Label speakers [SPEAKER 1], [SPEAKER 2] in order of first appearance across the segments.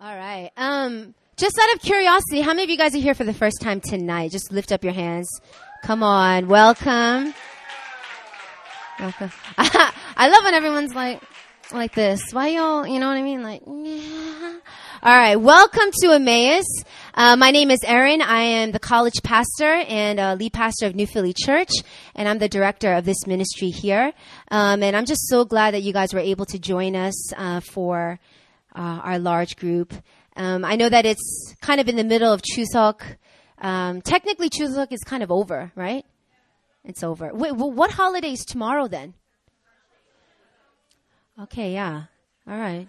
[SPEAKER 1] All right. Um, just out of curiosity, how many of you guys are here for the first time tonight? Just lift up your hands. Come on. Welcome. Welcome. I love when everyone's like, like this. Why y'all, you know what I mean? Like, yeah. All right. Welcome to Emmaus. Uh, my name is Erin. I am the college pastor and uh, lead pastor of New Philly Church, and I'm the director of this ministry here. Um, and I'm just so glad that you guys were able to join us uh, for uh, our large group. Um, I know that it's kind of in the middle of Chuseok. Um, technically, Chuseok is kind of over, right? It's over. Wait, well, what holiday is tomorrow then? Okay, yeah. All right.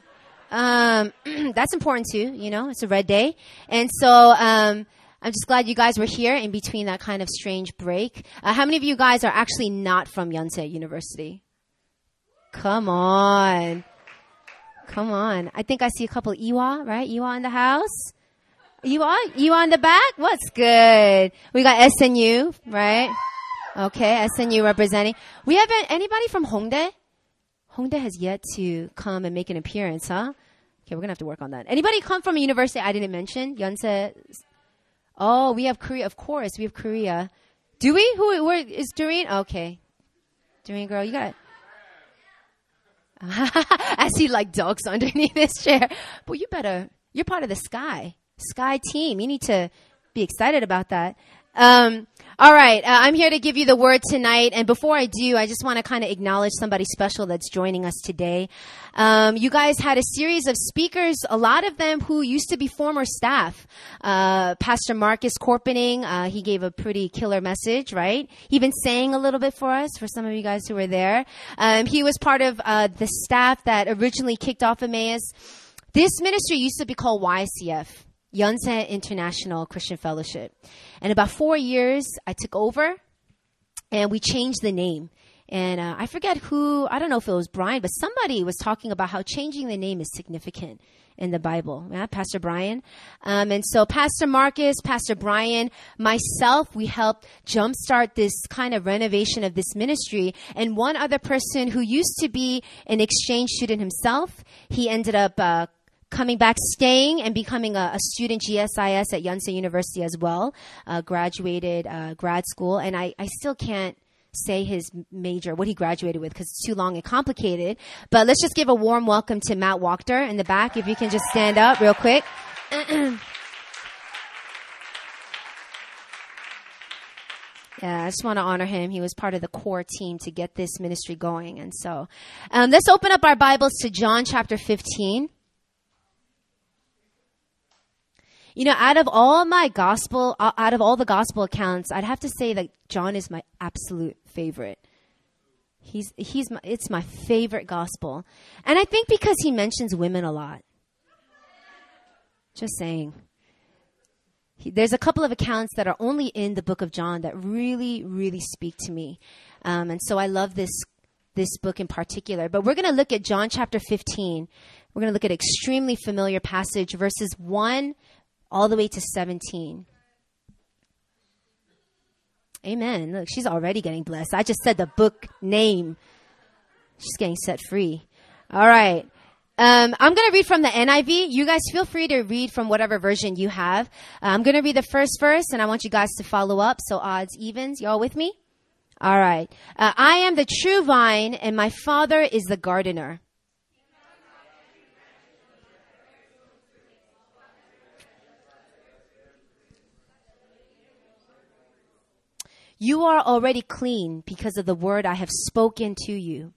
[SPEAKER 1] Um, that's important too, you know, it's a red day. And so, um, I'm just glad you guys were here in between that kind of strange break. Uh, how many of you guys are actually not from Yonsei University? Come on. Come on. I think I see a couple Ewha, right? Ewha in the house. Ewha, Ewha in the back? What's good? We got SNU, right? Okay, SNU representing. We have anybody from Hongdae? Hongdae has yet to come and make an appearance, huh? Okay, we're gonna have to work on that. Anybody come from a university I didn't mention? Yonsei. Oh, we have Korea. Of course, we have Korea. Do we? Who? Where is Doreen? Okay, Doreen girl, you got it. I see like dogs underneath this chair. But you better, you're part of the Sky, Sky team. You need to be excited about that. Um, all right, uh, I'm here to give you the word tonight, and before I do, I just want to kind of acknowledge somebody special that's joining us today. Um, you guys had a series of speakers, a lot of them who used to be former staff. Uh, Pastor Marcus Corpening, uh, he gave a pretty killer message, right? He even sang a little bit for us, for some of you guys who were there. Um, he was part of uh, the staff that originally kicked off Emmaus. This ministry used to be called YCF. Yonsei International Christian Fellowship. And about four years, I took over and we changed the name. And uh, I forget who, I don't know if it was Brian, but somebody was talking about how changing the name is significant in the Bible. Yeah, Pastor Brian. Um, and so Pastor Marcus, Pastor Brian, myself, we helped jumpstart this kind of renovation of this ministry. And one other person who used to be an exchange student himself, he ended up uh, coming back, staying and becoming a, a student GSIS at Yonsei University as well. Uh, graduated uh, grad school, and I, I still can't say his major, what he graduated with, because it's too long and complicated. But let's just give a warm welcome to Matt Wachter in the back. If you can just stand up real quick. Yeah, I just want to honor him. He was part of the core team to get this ministry going. And so, um, let's open up our Bibles to John chapter 15. You know, out of all my gospel, uh, out of all the gospel accounts, I'd have to say that John is my absolute favorite. He's, he's my, it's my favorite gospel. And I think because he mentions women a lot. Just saying. He, there's a couple of accounts that are only in the book of John that really, really speak to me. Um, and so I love this, this book in particular. But we're going to look at John chapter 15. We're going to look at extremely familiar passage, verses 1 all the way to 17. Amen. Look, she's already getting blessed. I just said the book name. She's getting set free. All right. Um, I'm going to read from the NIV. You guys feel free to read from whatever version you have. Uh, I'm going to read the first verse and I want you guys to follow up. So odds, evens. Y'all with me? All right. Uh, I am the true vine and my father is the gardener. You are already clean because of the word I have spoken to you.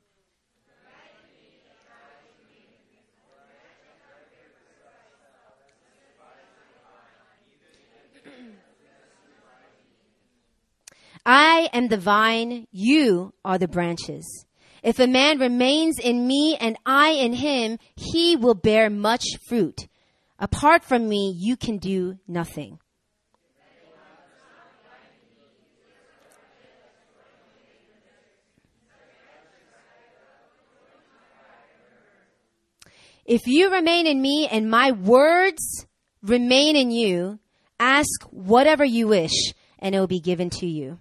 [SPEAKER 1] I am the vine, you are the branches. If a man remains in me and I in him, he will bear much fruit. Apart from me, you can do nothing. If you remain in me and my words remain in you, ask whatever you wish and it will be given to you.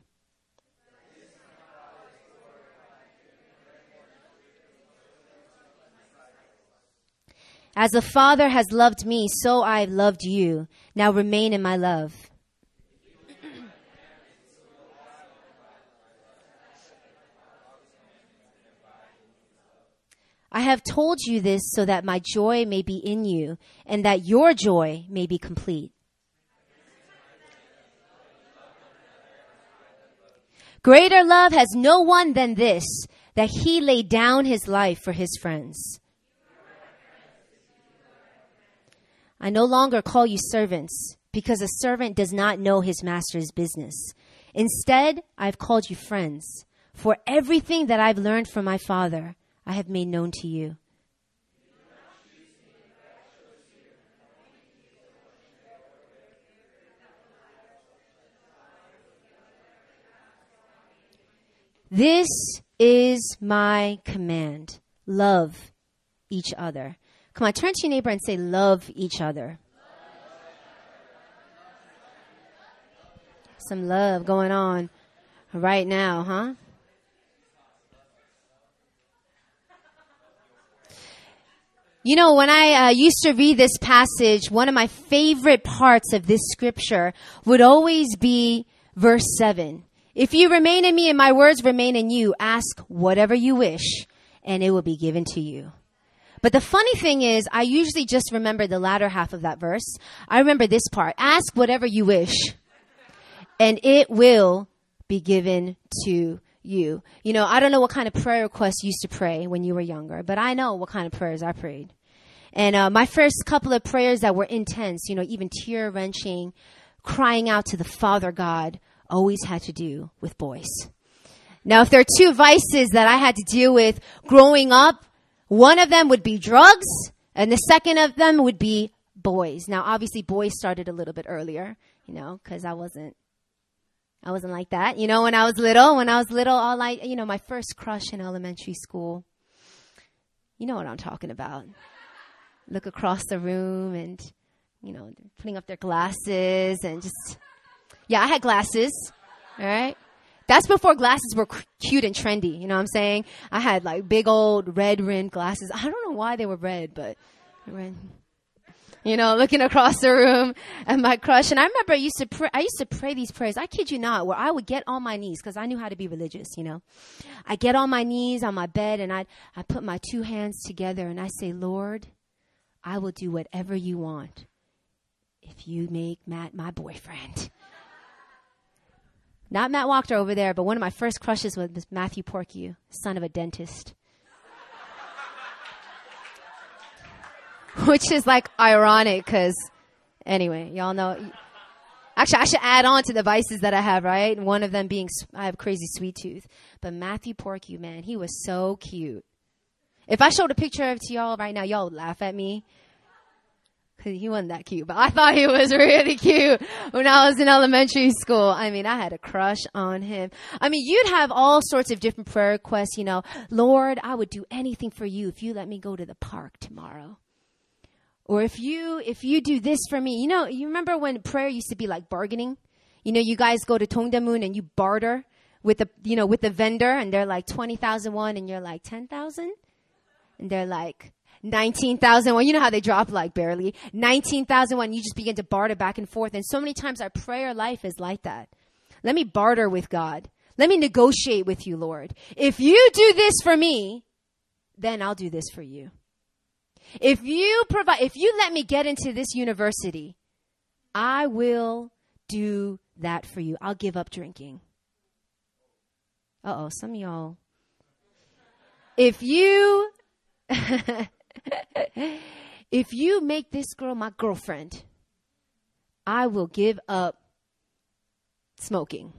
[SPEAKER 1] As the Father has loved me, so I have loved you. Now remain in my love. I have told you this so that my joy may be in you and that your joy may be complete. Greater love has no one than this, that he laid down his life for his friends. I no longer call you servants, because a servant does not know his master's business. Instead, I've called you friends, for everything that I've learned from my Father, I have made known to you. This is my command. Love each other. Come on, turn to your neighbor and say, Love each other. Some love going on right now, huh? You know, when I uh, used to read this passage, one of my favorite parts of this scripture would always be verse 7. If you remain in me and my words remain in you, ask whatever you wish and it will be given to you. But the funny thing is, I usually just remember the latter half of that verse. I remember this part. Ask whatever you wish and it will be given to you. You know, I don't know what kind of prayer requests you used to pray when you were younger, but I know what kind of prayers I prayed. And uh, my first couple of prayers that were intense, you know, even tear wrenching, crying out to the Father God, always had to do with boys. Now, if there are two vices that I had to deal with growing up, one of them would be drugs, and the second of them would be boys. Now, obviously, boys started a little bit earlier, you know, because I wasn't, I wasn't like that. You know, when I was little, when I was little, all I, you know, my first crush in elementary school. You know what I'm talking about. Look across the room and, you know, putting up their glasses and just yeah, I had glasses. All right. That's before glasses were cute and trendy. You know what I'm saying? I had like big old red rimmed glasses. I don't know why they were red, but red. You know, looking across the room at my crush. And I remember I used to pray, I used to pray these prayers. I kid you not, where I would get on my knees because I knew how to be religious, you know. I get on my knees on my bed and I, I put my two hands together and I say, Lord, I will do whatever you want if you make Matt my boyfriend. Not Matt Walker over there, but one of my first crushes was Matthew Porcue, son of a dentist. Which is like ironic because, anyway, y'all know. Actually, I should add on to the vices that I have, right? One of them being I have crazy sweet tooth. But Matthew Porcue, man, he was so cute. If I showed a picture of to y'all right now, y'all would laugh at me Cause he wasn't that cute, but I thought he was really cute when I was in elementary school. I mean, I had a crush on him. I mean, you'd have all sorts of different prayer requests, you know, Lord, I would do anything for you if you let me go to the park tomorrow. Or if you, if you do this for me, you know, you remember when prayer used to be like bargaining? You know, you guys go to Dongdaemun and you barter with the, you know, with the vendor and they're like 20,000 won and you're like 10,000. And they're like, 19,001. You know how they drop like barely. 19,001. You just begin to barter back and forth. And so many times our prayer life is like that. Let me barter with God. Let me negotiate with you, Lord. If you do this for me, then I'll do this for you. If you provide, if you let me get into this university, I will do that for you. I'll give up drinking. Uh oh, some y'all. If you if you make this girl my girlfriend, I will give up smoking.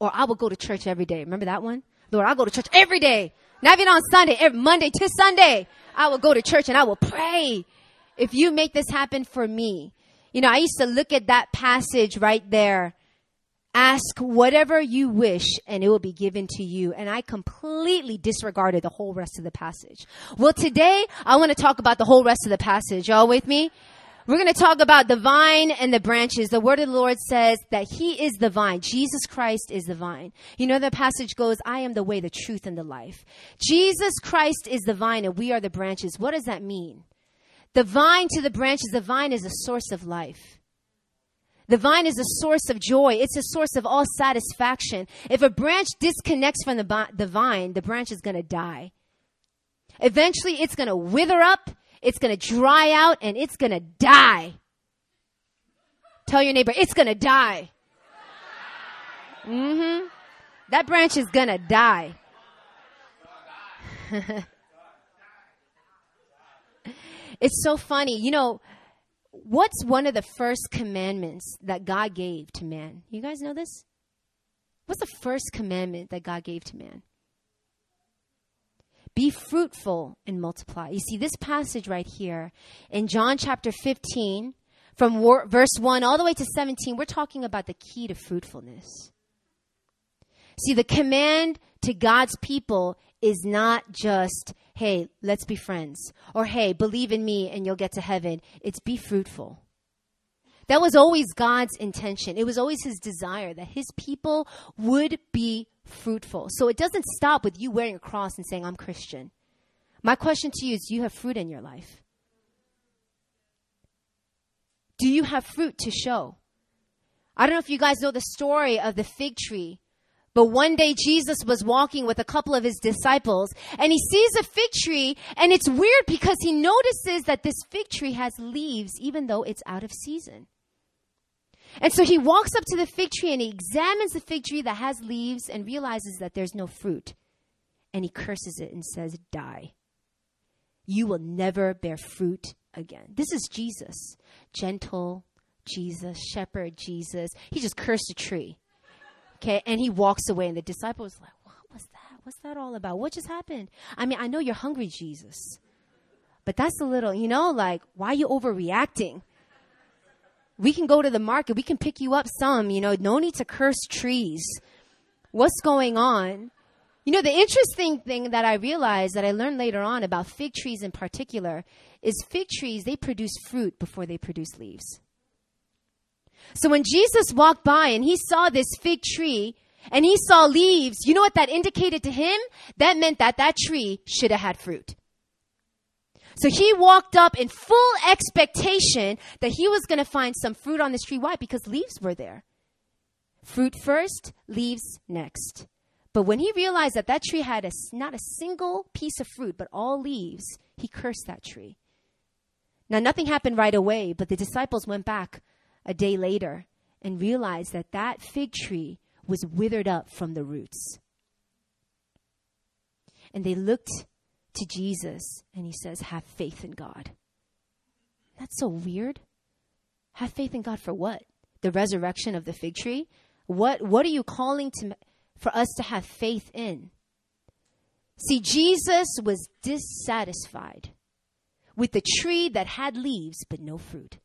[SPEAKER 1] Or I will go to church every day. Remember that one? Lord, I'll go to church every day. Not even on Sunday, every Monday to Sunday. I will go to church and I will pray. If you make this happen for me. You know, I used to look at that passage right there Ask whatever you wish and it will be given to you. And I completely disregarded the whole rest of the passage. Well, today I want to talk about the whole rest of the passage. Y'all with me? We're going to talk about the vine and the branches. The word of the Lord says that He is the vine. Jesus Christ is the vine. You know, the passage goes, I am the way, the truth, and the life. Jesus Christ is the vine and we are the branches. What does that mean? The vine to the branches, the vine is a source of life. The vine is a source of joy. It's a source of all satisfaction. If a branch disconnects from the, the vine, the branch is going to die. Eventually, it's going to wither up, it's going to dry out, and it's going to die. Tell your neighbor, it's going to die. Mm-hmm. That branch is going to die. it's so funny. You know, what's one of the first commandments that God gave to man? You guys know this? What's the first commandment that God gave to man? Be fruitful and multiply. You see, this passage right here in John chapter 15, from verse 1 all the way to 17, we're talking about the key to fruitfulness. See, the command to God's people is not just, hey, let's be friends, or hey, believe in me and you'll get to heaven. It's be fruitful. That was always God's intention. It was always his desire that his people would be fruitful. So it doesn't stop with you wearing a cross and saying, I'm Christian. My question to you is do you have fruit in your life? Do you have fruit to show? I don't know if you guys know the story of the fig tree but one day Jesus was walking with a couple of his disciples and he sees a fig tree and it's weird because he notices that this fig tree has leaves even though it's out of season. And so he walks up to the fig tree and he examines the fig tree that has leaves and realizes that there's no fruit. And he curses it and says, Die. You will never bear fruit again. This is Jesus. Gentle Jesus, shepherd Jesus. He just cursed a tree. Okay, and he walks away, and the disciple was like, What was that? What's that all about? What just happened? I mean, I know you're hungry, Jesus. But that's a little, you know, like, why are you overreacting? We can go to the market, we can pick you up some, you know, no need to curse trees. What's going on? You know, the interesting thing that I realized that I learned later on about fig trees in particular is fig trees, they produce fruit before they produce leaves. So when Jesus walked by and he saw this fig tree and he saw leaves, you know what that indicated to him? That meant that that tree should have had fruit. So he walked up in full expectation that he was going to find some fruit on this tree. Why? Because leaves were there. Fruit first, leaves next. But when he realized that that tree had a, not a single piece of fruit, but all leaves, he cursed that tree. Now, nothing happened right away, but the disciples went back a day later and realized that that fig tree was withered up from the roots. And they looked to Jesus and he says, Have faith in God. That's so weird. Have faith in God for what? The resurrection of the fig tree? What, what are you calling to, for us to have faith in? See, Jesus was dissatisfied with the tree that had leaves but no fruit.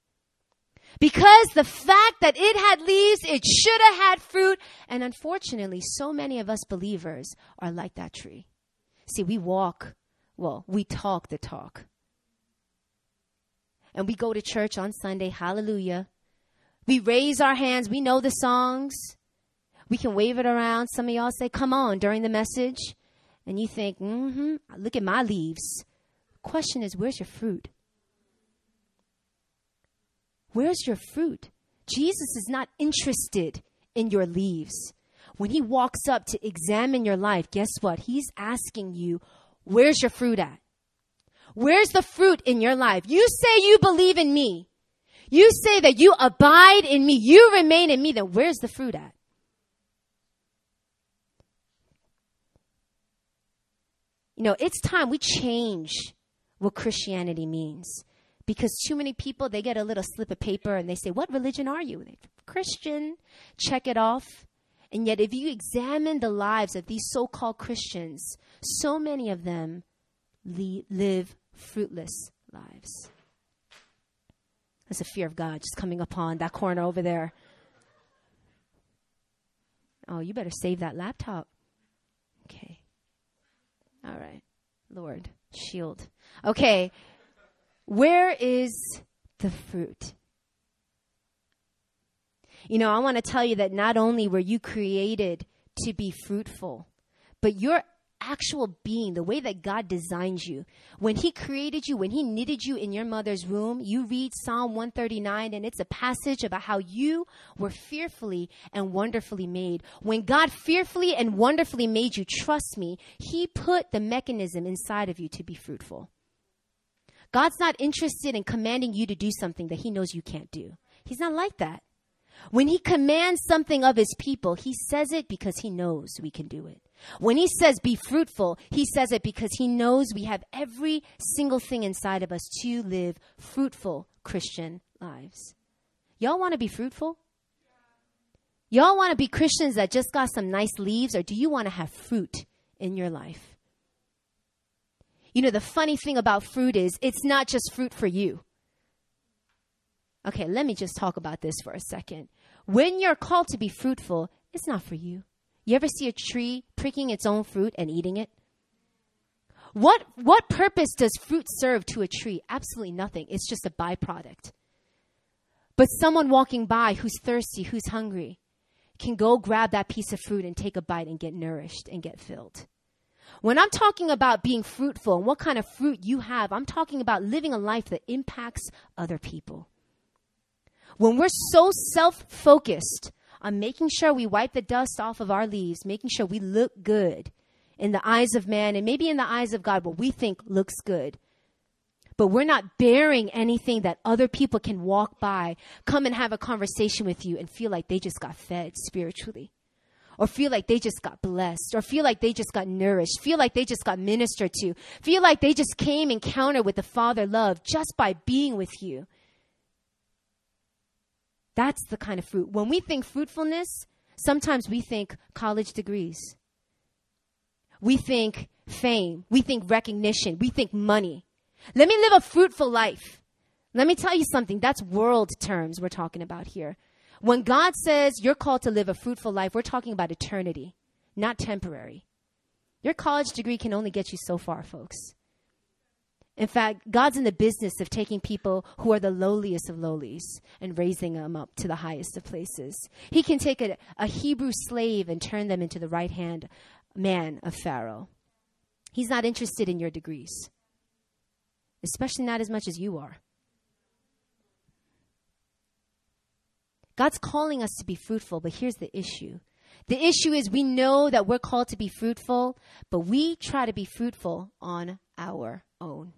[SPEAKER 1] Because the fact that it had leaves, it should have had fruit. And unfortunately, so many of us believers are like that tree. See, we walk, well, we talk the talk. And we go to church on Sunday, hallelujah. We raise our hands, we know the songs. We can wave it around. Some of y'all say, come on, during the message. And you think, mm hmm, look at my leaves. Question is, where's your fruit? Where's your fruit? Jesus is not interested in your leaves. When he walks up to examine your life, guess what? He's asking you, where's your fruit at? Where's the fruit in your life? You say you believe in me. You say that you abide in me. You remain in me. Then where's the fruit at? You know, it's time we change what Christianity means because too many people they get a little slip of paper and they say what religion are you christian check it off and yet if you examine the lives of these so-called christians so many of them li- live fruitless lives. There's a fear of god just coming upon that corner over there. Oh you better save that laptop. Okay. All right. Lord shield. Okay. Where is the fruit? You know, I want to tell you that not only were you created to be fruitful, but your actual being, the way that God designed you. When He created you, when He knitted you in your mother's womb, you read Psalm 139 and it's a passage about how you were fearfully and wonderfully made. When God fearfully and wonderfully made you, trust me, He put the mechanism inside of you to be fruitful. God's not interested in commanding you to do something that He knows you can't do. He's not like that. When he commands something of his people, he says it because he knows we can do it. When he says be fruitful, he says it because he knows we have every single thing inside of us to live fruitful Christian lives. Y'all want to be fruitful? Y'all want to be Christians that just got some nice leaves, or do you want to have fruit in your life? You know, the funny thing about fruit is it's not just fruit for you. Okay, let me just talk about this for a second. When you're called to be fruitful, it's not for you. You ever see a tree pricking its own fruit and eating it? What, what purpose does fruit serve to a tree? Absolutely nothing. It's just a byproduct. But someone walking by who's thirsty, who's hungry, can go grab that piece of fruit and take a bite and get nourished and get filled. When I'm talking about being fruitful and what kind of fruit you have, I'm talking about living a life that impacts other people. When we're so self focused on making sure we wipe the dust off of our leaves, making sure we look good in the eyes of man and maybe in the eyes of God, what we think looks good. But we're not bearing anything that other people can walk by, come and have a conversation with you and feel like they just got fed spiritually or feel like they just got blessed, or feel like they just got nourished, feel like they just got ministered to, feel like they just came encounter with the Father love just by being with you. That's the kind of fruit. When we think fruitfulness, sometimes we think college degrees. We think fame. We think recognition. We think money. Let me live a fruitful life. Let me tell you something. That's world terms we're talking about here. When God says you're called to live a fruitful life, we're talking about eternity, not temporary. Your college degree can only get you so far, folks. In fact, God's in the business of taking people who are the lowliest of lowlies and raising them up to the highest of places. He can take a, a Hebrew slave and turn them into the right hand man of Pharaoh. He's not interested in your degrees, especially not as much as you are. God's calling us to be fruitful, but here's the issue. The issue is we know that we're called to be fruitful, but we try to be fruitful on our own.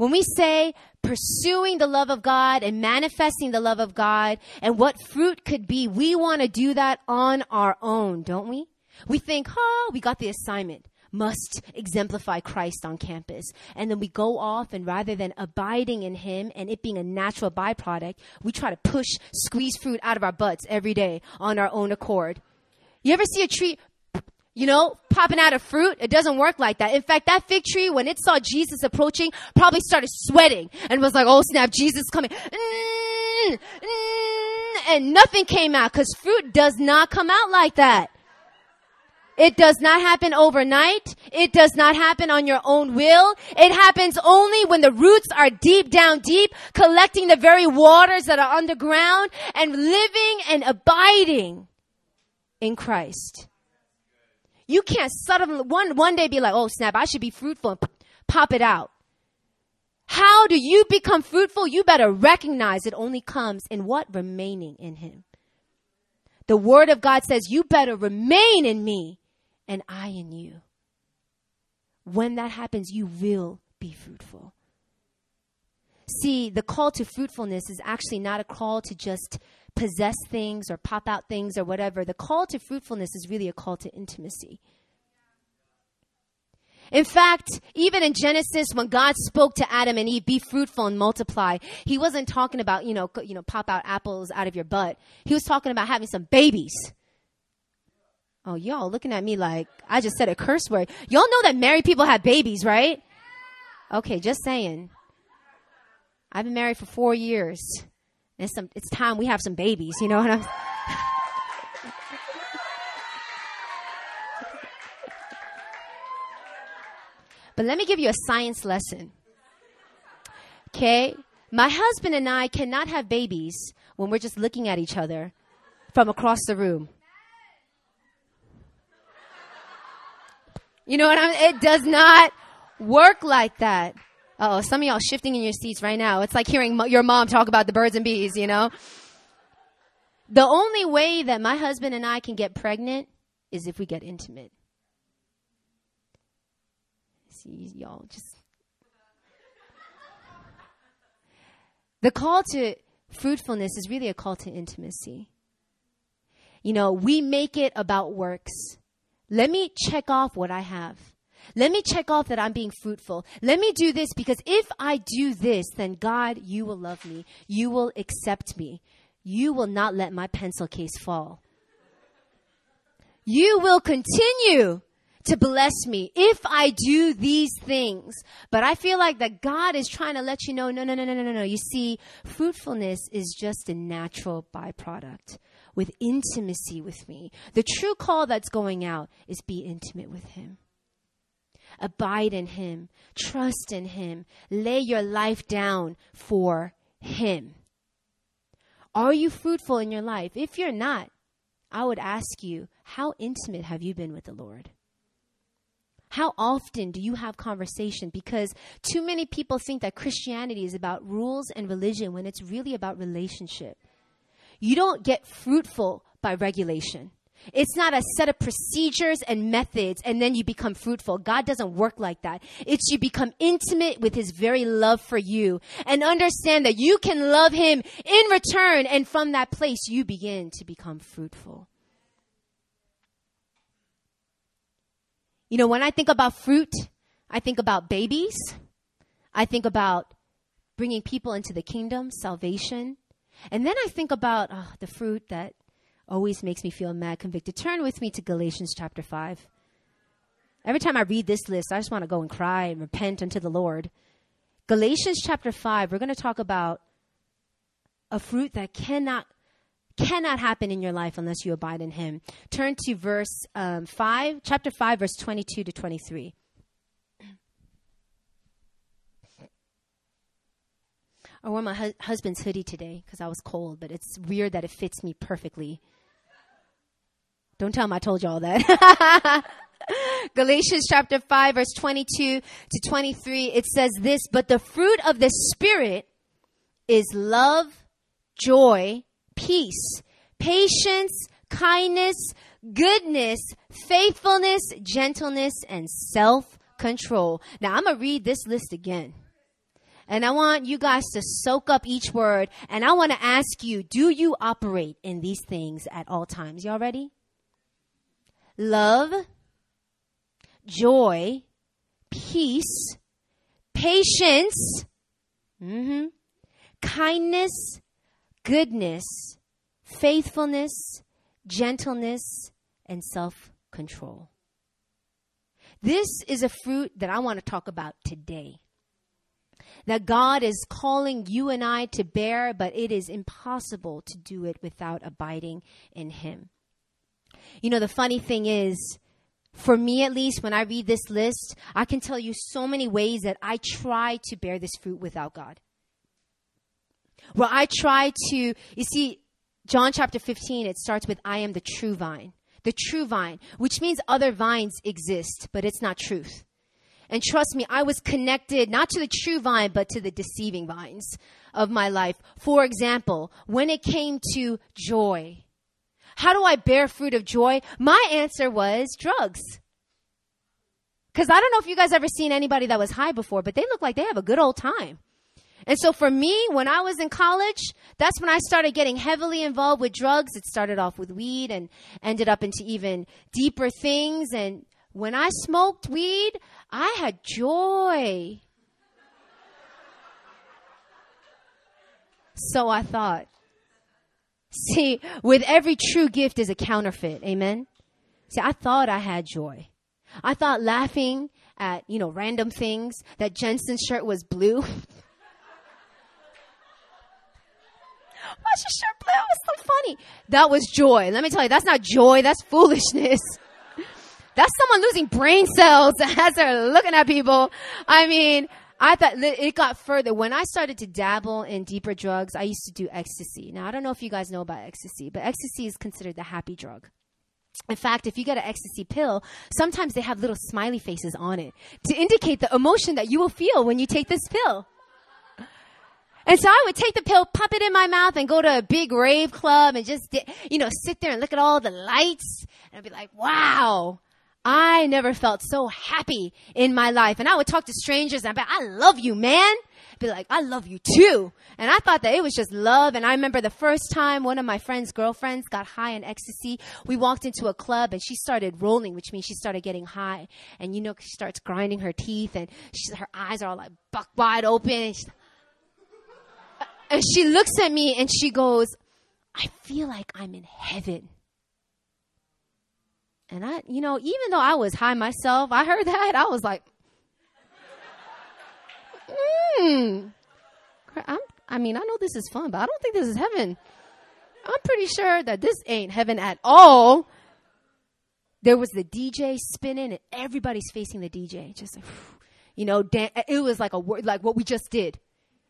[SPEAKER 1] When we say pursuing the love of God and manifesting the love of God and what fruit could be, we want to do that on our own, don't we? We think, oh, we got the assignment. Must exemplify Christ on campus. And then we go off and rather than abiding in Him and it being a natural byproduct, we try to push, squeeze fruit out of our butts every day on our own accord. You ever see a tree you know, popping out of fruit. It doesn't work like that. In fact, that fig tree, when it saw Jesus approaching, probably started sweating and was like, oh snap, Jesus coming. Mm, mm, and nothing came out because fruit does not come out like that. It does not happen overnight. It does not happen on your own will. It happens only when the roots are deep down deep, collecting the very waters that are underground and living and abiding in Christ. You can't suddenly one one day be like, "Oh snap, I should be fruitful," and pop it out. How do you become fruitful? You better recognize it only comes in what remaining in Him. The Word of God says, "You better remain in Me, and I in you." When that happens, you will be fruitful. See, the call to fruitfulness is actually not a call to just possess things or pop out things or whatever. The call to fruitfulness is really a call to intimacy. In fact, even in Genesis, when God spoke to Adam and Eve, be fruitful and multiply, he wasn't talking about, you know, you know, pop out apples out of your butt. He was talking about having some babies. Oh, y'all looking at me like I just said a curse word. Y'all know that married people have babies, right? Okay, just saying. I've been married for four years. It's some, it's time we have some babies, you know what I'm But let me give you a science lesson. Okay? My husband and I cannot have babies when we're just looking at each other from across the room. You know what I'm, it does not work like that. Oh, some of y'all shifting in your seats right now. It's like hearing mo- your mom talk about the birds and bees, you know? The only way that my husband and I can get pregnant is if we get intimate. See, y'all just. The call to fruitfulness is really a call to intimacy. You know, we make it about works. Let me check off what I have. Let me check off that I'm being fruitful. Let me do this because if I do this, then God, you will love me. You will accept me. You will not let my pencil case fall. You will continue to bless me if I do these things. But I feel like that God is trying to let you know, no, no, no, no, no, no. You see, fruitfulness is just a natural byproduct with intimacy with me. The true call that's going out is be intimate with Him. Abide in Him. Trust in Him. Lay your life down for Him. Are you fruitful in your life? If you're not, I would ask you, how intimate have you been with the Lord? How often do you have conversation? Because too many people think that Christianity is about rules and religion when it's really about relationship. You don't get fruitful by regulation. It's not a set of procedures and methods and then you become fruitful. God doesn't work like that. It's you become intimate with his very love for you and understand that you can love him in return and from that place you begin to become fruitful. You know, when I think about fruit, I think about babies. I think about bringing people into the kingdom, salvation. And then I think about oh, the fruit that always makes me feel mad convicted. Turn with me to Galatians chapter 5. Every time I read this list, I just want to go and cry and repent unto the Lord. Galatians chapter 5, we're going to talk about a fruit that cannot cannot happen in your life unless you abide in him. Turn to verse um, 5, chapter 5 verse 22 to 23. I wore my hu- husband's hoodie today because I was cold, but it's weird that it fits me perfectly. Don't tell him I told you all that. Galatians chapter 5 verse 22 to 23, it says this, but the fruit of the Spirit is love, joy, peace, patience, kindness, goodness, faithfulness, gentleness, and self-control. Now I'm going to read this list again. And I want you guys to soak up each word. And I want to ask you, do you operate in these things at all times? Y'all ready? Love, joy, peace, patience, mm-hmm, kindness, goodness, faithfulness, gentleness, and self control. This is a fruit that I want to talk about today. That God is calling you and I to bear, but it is impossible to do it without abiding in Him. You know, the funny thing is, for me at least, when I read this list, I can tell you so many ways that I try to bear this fruit without God. Where I try to, you see, John chapter 15, it starts with, I am the true vine. The true vine, which means other vines exist, but it's not truth. And trust me, I was connected not to the true vine, but to the deceiving vines of my life. For example, when it came to joy, how do I bear fruit of joy? My answer was drugs. Because I don't know if you guys ever seen anybody that was high before, but they look like they have a good old time. And so for me, when I was in college, that's when I started getting heavily involved with drugs. It started off with weed and ended up into even deeper things. And when I smoked weed, I had joy. So I thought. See, with every true gift is a counterfeit. Amen. See, I thought I had joy. I thought laughing at, you know, random things, that Jensen's shirt was blue. Why's your shirt blue? It was so funny. That was joy. Let me tell you, that's not joy, that's foolishness. That's someone losing brain cells as they're looking at people. I mean, I thought it got further. When I started to dabble in deeper drugs, I used to do ecstasy. Now, I don't know if you guys know about ecstasy, but ecstasy is considered the happy drug. In fact, if you get an ecstasy pill, sometimes they have little smiley faces on it to indicate the emotion that you will feel when you take this pill. And so I would take the pill, pop it in my mouth, and go to a big rave club and just, you know, sit there and look at all the lights. And I'd be like, wow, I never felt so happy in my life. And I would talk to strangers and I'd be, I love you, man. Be like, I love you too. And I thought that it was just love. And I remember the first time one of my friend's girlfriends got high in ecstasy. We walked into a club and she started rolling, which means she started getting high. And you know, she starts grinding her teeth and she, her eyes are all like buck wide open. And, and she looks at me and she goes, I feel like I'm in heaven. And I, you know, even though I was high myself, I heard that. I was like, hmm. i mean, I know this is fun, but I don't think this is heaven. I'm pretty sure that this ain't heaven at all. There was the DJ spinning, and everybody's facing the DJ. Just, you know, it was like a word, like what we just did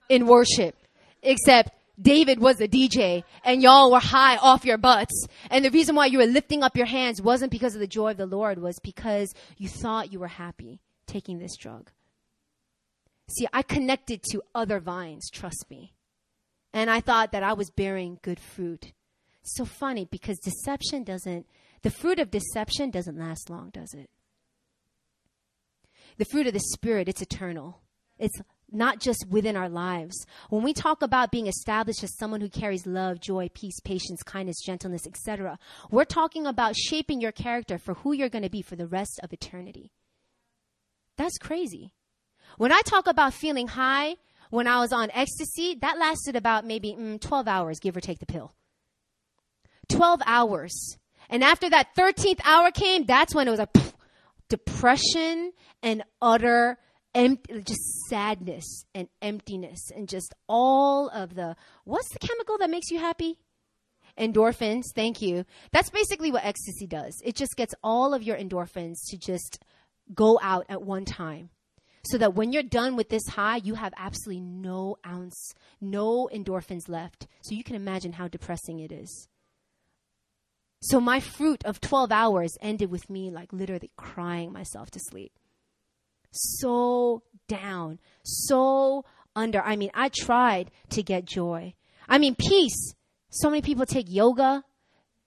[SPEAKER 1] in worship, except David was a DJ and y'all were high off your butts. And the reason why you were lifting up your hands wasn't because of the joy of the Lord, was because you thought you were happy taking this drug. See, I connected to other vines, trust me. And I thought that I was bearing good fruit. so funny because deception doesn't, the fruit of deception doesn't last long, does it? The fruit of the Spirit, it's eternal. It's not just within our lives. When we talk about being established as someone who carries love, joy, peace, patience, kindness, gentleness, etc., we're talking about shaping your character for who you're going to be for the rest of eternity. That's crazy. When I talk about feeling high when I was on ecstasy, that lasted about maybe mm, 12 hours, give or take the pill. 12 hours. And after that 13th hour came, that's when it was a pff, depression and utter empty, just sadness and emptiness and just all of the what's the chemical that makes you happy? Endorphins, thank you. That's basically what ecstasy does. It just gets all of your endorphins to just go out at one time. So that when you're done with this high, you have absolutely no ounce, no endorphins left. So you can imagine how depressing it is. So my fruit of 12 hours ended with me like literally crying myself to sleep so down, so under. I mean, I tried to get joy. I mean, peace. So many people take yoga.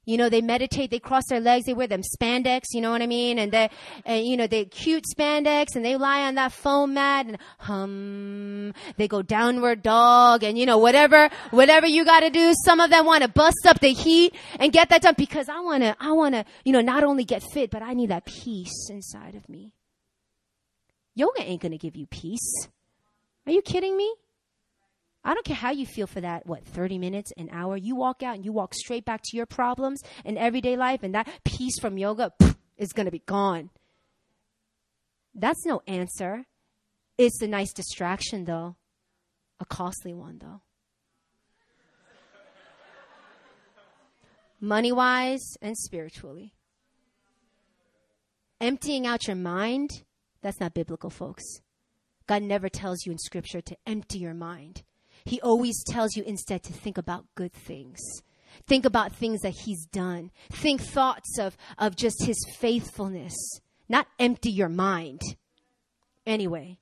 [SPEAKER 1] You know, they meditate, they cross their legs, they wear them spandex, you know what I mean? And they, and, you know, they cute spandex and they lie on that foam mat and hum, they go downward dog and, you know, whatever, whatever you gotta do. Some of them wanna bust up the heat and get that done because I wanna, I wanna, you know, not only get fit, but I need that peace inside of me. Yoga ain't going to give you peace. Are you kidding me? I don't care how you feel for that, what, 30 minutes, an hour. You walk out and you walk straight back to your problems in everyday life, and that peace from yoga pff, is going to be gone. That's no answer. It's a nice distraction, though, a costly one, though. Money wise and spiritually. Emptying out your mind that's not biblical, folks. God never tells you in Scripture to empty your mind. He always tells you instead to think about good things. Think about things that He's done. Think thoughts of, of just His faithfulness, not empty your mind. Anyway,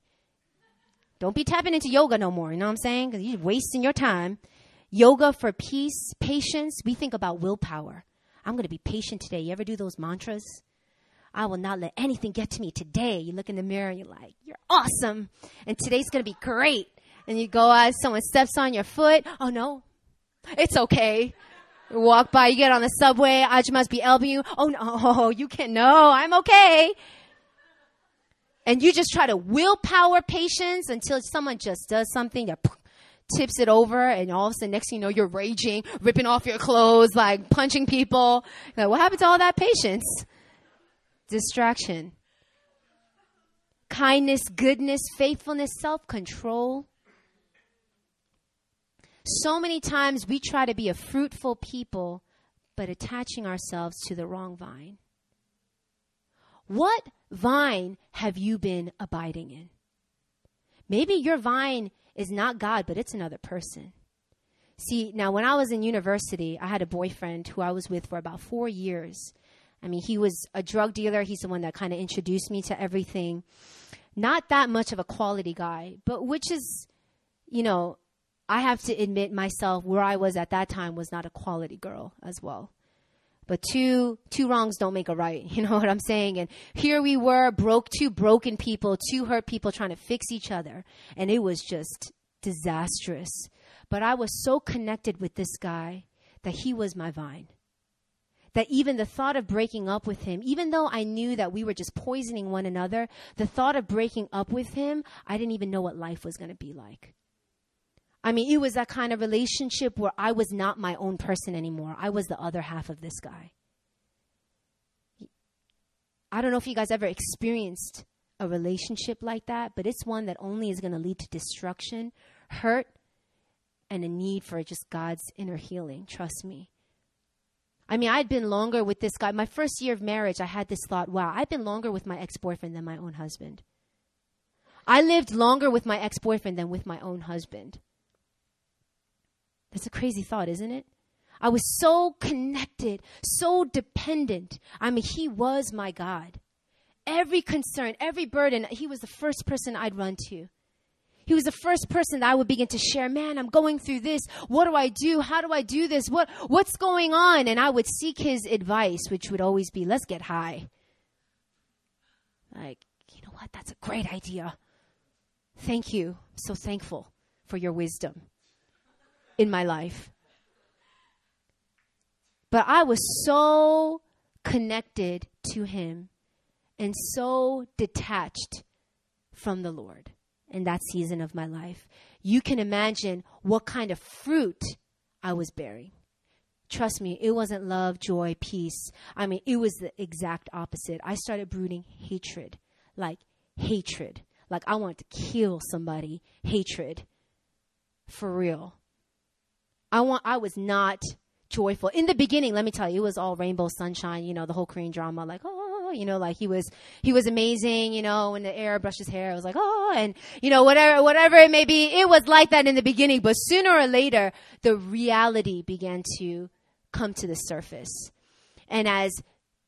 [SPEAKER 1] don't be tapping into yoga no more. You know what I'm saying? Because you're wasting your time. Yoga for peace, patience. We think about willpower. I'm going to be patient today. You ever do those mantras? I will not let anything get to me today. You look in the mirror and you're like, you're awesome. And today's going to be great. And you go out, someone steps on your foot. Oh no, it's okay. You walk by, you get on the subway. I just must be elbowing you. Oh no, you can't. No, I'm okay. And you just try to willpower patience until someone just does something that tips it over, and all of a sudden, next thing you know, you're raging, ripping off your clothes, like punching people. Like, what happened to all that patience? Distraction. Kindness, goodness, faithfulness, self control. So many times we try to be a fruitful people, but attaching ourselves to the wrong vine. What vine have you been abiding in? Maybe your vine is not God, but it's another person. See, now when I was in university, I had a boyfriend who I was with for about four years. I mean, he was a drug dealer. He's the one that kind of introduced me to everything. Not that much of a quality guy, but which is, you know, I have to admit myself where I was at that time was not a quality girl as well. But two two wrongs don't make a right. You know what I'm saying? And here we were, broke two broken people, two hurt people trying to fix each other, and it was just disastrous. But I was so connected with this guy that he was my vine that even the thought of breaking up with him, even though I knew that we were just poisoning one another, the thought of breaking up with him, I didn't even know what life was going to be like. I mean, it was that kind of relationship where I was not my own person anymore. I was the other half of this guy. I don't know if you guys ever experienced a relationship like that, but it's one that only is going to lead to destruction, hurt, and a need for just God's inner healing. Trust me. I mean, I'd been longer with this guy. My first year of marriage, I had this thought wow, I've been longer with my ex boyfriend than my own husband. I lived longer with my ex boyfriend than with my own husband. That's a crazy thought, isn't it? I was so connected, so dependent. I mean, he was my God. Every concern, every burden, he was the first person I'd run to. He was the first person that I would begin to share, man, I'm going through this. What do I do? How do I do this? What, what's going on? And I would seek his advice, which would always be, let's get high. Like, you know what? That's a great idea. Thank you. So thankful for your wisdom in my life. But I was so connected to him and so detached from the Lord in that season of my life. You can imagine what kind of fruit I was bearing. Trust me, it wasn't love, joy, peace. I mean, it was the exact opposite. I started brooding hatred, like hatred. Like I wanted to kill somebody, hatred. For real. I want I was not joyful. In the beginning, let me tell you, it was all rainbow sunshine, you know, the whole Korean drama, like, oh, you know, like he was, he was amazing, you know, when the air brushed his hair, I was like, oh, and, you know, whatever, whatever it may be, it was like that in the beginning, but sooner or later, the reality began to come to the surface. And as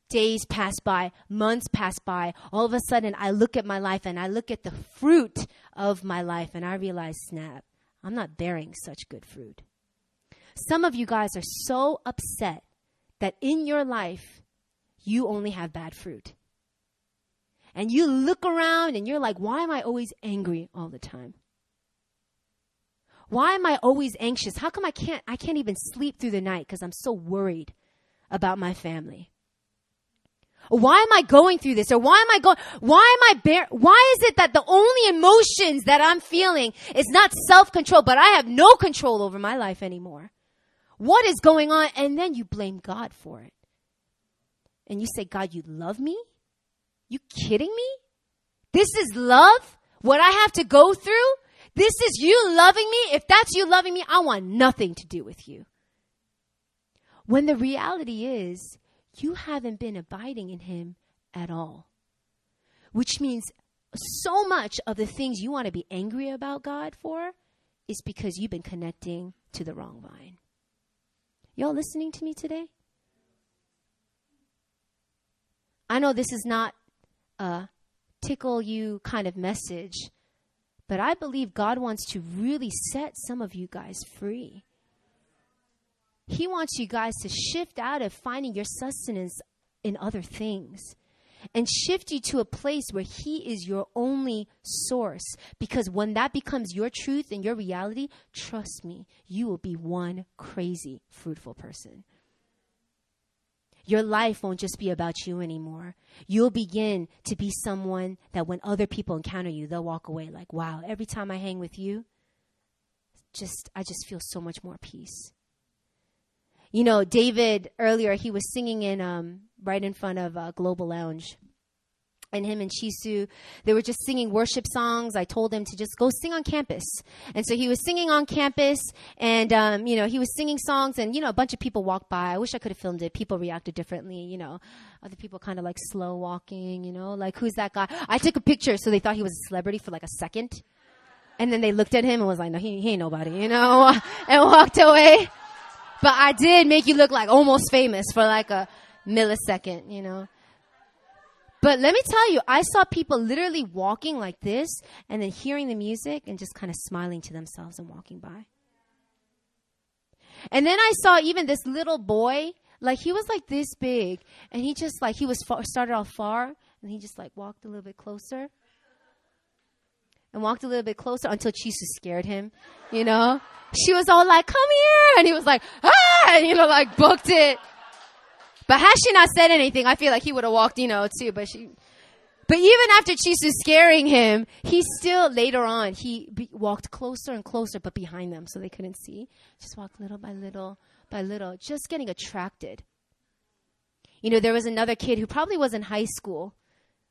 [SPEAKER 1] days pass by, months pass by, all of a sudden I look at my life and I look at the fruit of my life and I realize, snap, I'm not bearing such good fruit. Some of you guys are so upset that in your life you only have bad fruit. And you look around and you're like, why am I always angry all the time? Why am I always anxious? How come I can't I can't even sleep through the night because I'm so worried about my family? Why am I going through this? Or why am I going, why am I bear, why is it that the only emotions that I'm feeling is not self-control, but I have no control over my life anymore? What is going on? And then you blame God for it and you say, God, you love me? You kidding me? This is love? What I have to go through? This is you loving me? If that's you loving me, I want nothing to do with you. When the reality is, you haven't been abiding in Him at all. Which means so much of the things you want to be angry about God for is because you've been connecting to the wrong vine. Y'all listening to me today? I know this is not a tickle you kind of message, but I believe God wants to really set some of you guys free. He wants you guys to shift out of finding your sustenance in other things and shift you to a place where He is your only source. Because when that becomes your truth and your reality, trust me, you will be one crazy, fruitful person. Your life won't just be about you anymore. You'll begin to be someone that when other people encounter you, they'll walk away like, wow, every time I hang with you, just I just feel so much more peace. You know, David earlier he was singing in um, right in front of uh, Global Lounge, and him and Chisu, they were just singing worship songs. I told him to just go sing on campus. And so he was singing on campus and, um, you know, he was singing songs and, you know, a bunch of people walked by. I wish I could have filmed it. People reacted differently, you know, other people kind of like slow walking, you know, like who's that guy? I took a picture so they thought he was a celebrity for like a second. And then they looked at him and was like, no, he, he ain't nobody, you know, and walked away. But I did make you look like almost famous for like a millisecond, you know. But let me tell you, I saw people literally walking like this and then hearing the music and just kind of smiling to themselves and walking by. And then I saw even this little boy, like he was like this big, and he just like he was far, started off far, and he just like walked a little bit closer, and walked a little bit closer until Chisu scared him, you know. She was all like, "Come here," and he was like, "Ah," and, you know, like booked it. But had she not said anything, I feel like he would have walked, you know, too. But she, but even after Chisu scaring him, he still later on he be, walked closer and closer, but behind them, so they couldn't see. Just walked little by little by little, just getting attracted. You know, there was another kid who probably was in high school.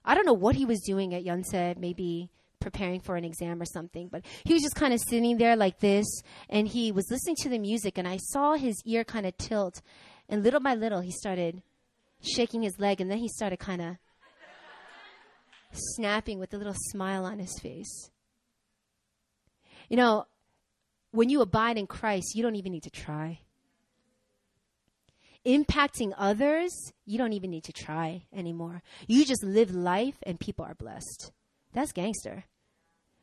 [SPEAKER 1] I don't know what he was doing at Yonsei, maybe preparing for an exam or something, but he was just kind of sitting there like this, and he was listening to the music, and I saw his ear kind of tilt, and little by little he started shaking his leg, and then he started kind of snapping with a little smile on his face. You know, when you abide in Christ, you don't even need to try. Impacting others, you don't even need to try anymore. You just live life and people are blessed. That's gangster.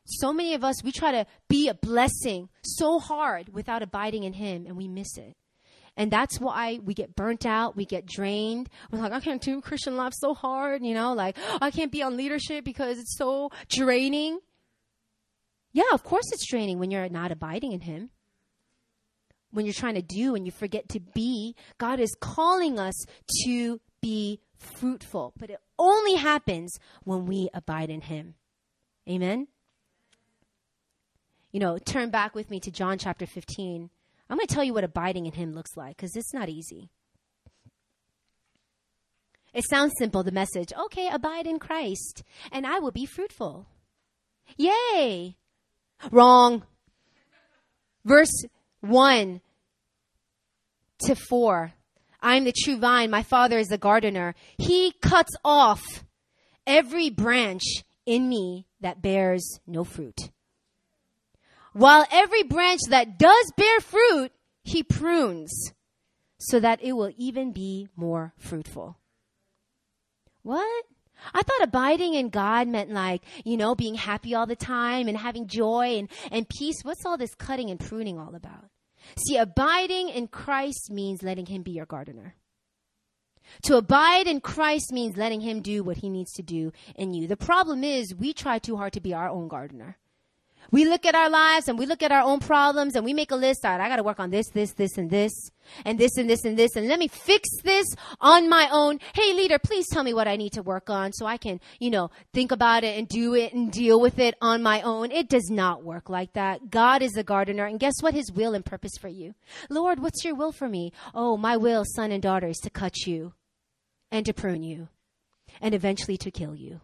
[SPEAKER 1] So many of us, we try to be a blessing so hard without abiding in Him and we miss it. And that's why we get burnt out, we get drained. We're like, I can't do Christian life so hard, you know, like, I can't be on leadership because it's so draining. Yeah, of course it's draining when you're not abiding in Him. When you're trying to do and you forget to be, God is calling us to be fruitful. But it only happens when we abide in Him. Amen? You know, turn back with me to John chapter 15. I'm going to tell you what abiding in Him looks like because it's not easy. It sounds simple, the message. Okay, abide in Christ, and I will be fruitful. Yay! Wrong. Verse 1 to 4. I'm the true vine, my Father is the gardener. He cuts off every branch in me that bears no fruit while every branch that does bear fruit, he prunes so that it will even be more fruitful. What? I thought abiding in God meant like, you know, being happy all the time and having joy and, and peace. What's all this cutting and pruning all about? See, abiding in Christ means letting Him be your gardener. To abide in Christ means letting Him do what He needs to do in you. The problem is we try too hard to be our own gardener. We look at our lives and we look at our own problems and we make a list. All right, I got to work on this, this, this, and this, and this, and this, and this, and let me fix this on my own. Hey, leader, please tell me what I need to work on so I can, you know, think about it and do it and deal with it on my own. It does not work like that. God is the gardener, and guess what? His will and purpose for you. Lord, what's your will for me? Oh, my will, son and daughter, is to cut you and to prune you and eventually to kill you.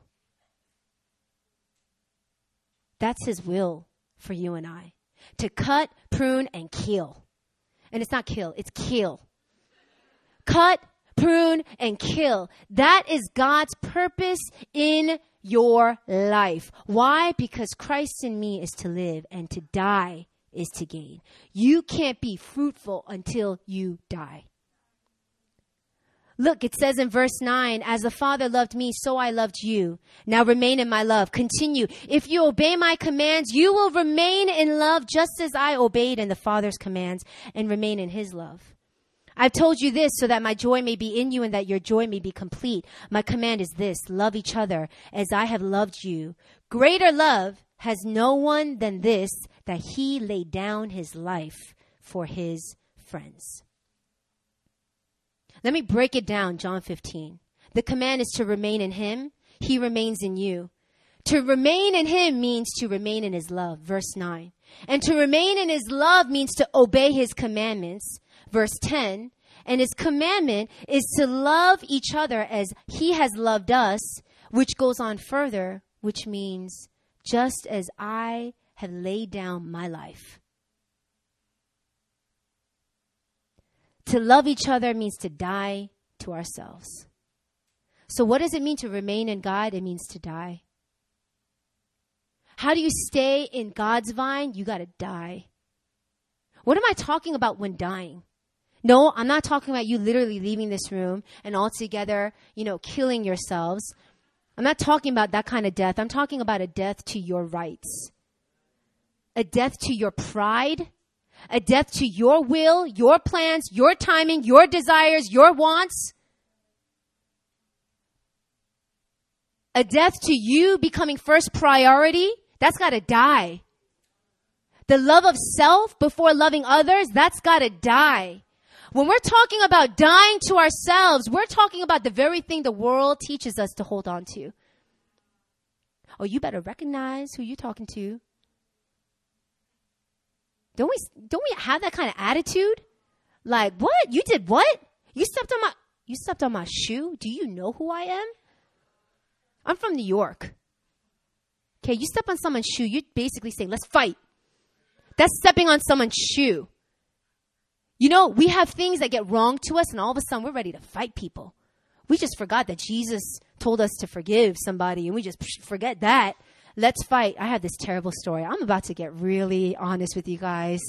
[SPEAKER 1] That's His will for you and I to cut, prune, and kill. And it's not kill, it's kill. Cut, prune, and kill. That is God's purpose in your life. Why? Because Christ in me is to live and to die is to gain. You can't be fruitful until you die. Look, it says in verse 9, as the Father loved me, so I loved you. Now remain in my love. Continue. If you obey my commands, you will remain in love just as I obeyed in the Father's commands and remain in his love. I've told you this so that my joy may be in you and that your joy may be complete. My command is this love each other as I have loved you. Greater love has no one than this that he laid down his life for his friends. Let me break it down, John 15. The command is to remain in him. He remains in you. To remain in him means to remain in his love, verse 9. And to remain in his love means to obey his commandments, verse 10. And his commandment is to love each other as he has loved us, which goes on further, which means just as I have laid down my life To love each other means to die to ourselves. So, what does it mean to remain in God? It means to die. How do you stay in God's vine? You got to die. What am I talking about when dying? No, I'm not talking about you literally leaving this room and altogether, you know, killing yourselves. I'm not talking about that kind of death. I'm talking about a death to your rights, a death to your pride, a death to your will, your plans, your timing, your desires, your wants. A death to you becoming first priority. That's got to die. The love of self before loving others, that's got to die. When we're talking about dying to ourselves, we're talking about the very thing the world teaches us to hold on to. Oh, you better recognize who you're talking to. Don't we don't we have that kind of attitude? Like, what? You did what? You stepped on my you stepped on my shoe? Do you know who I am? I'm from New York. Okay, you step on someone's shoe, you're basically saying, let's fight. That's stepping on someone's shoe. You know, we have things that get wrong to us, and all of a sudden we're ready to fight people. We just forgot that Jesus told us to forgive somebody, and we just forget that. Let's fight. I have this terrible story. I'm about to get really honest with you guys.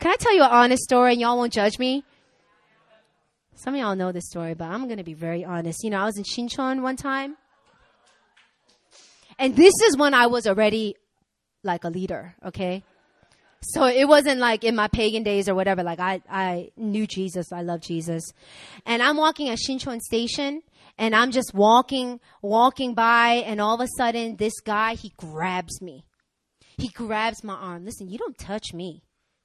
[SPEAKER 1] Can I tell you an honest story and y'all won't judge me? Some of y'all know this story, but I'm going to be very honest. You know, I was in Shincheon one time. And this is when I was already like a leader, okay? So it wasn't like in my pagan days or whatever. Like I, I knew Jesus. I love Jesus. And I'm walking at Shincheon Station and I'm just walking, walking by and all of a sudden this guy, he grabs me. He grabs my arm. Listen, you don't touch me.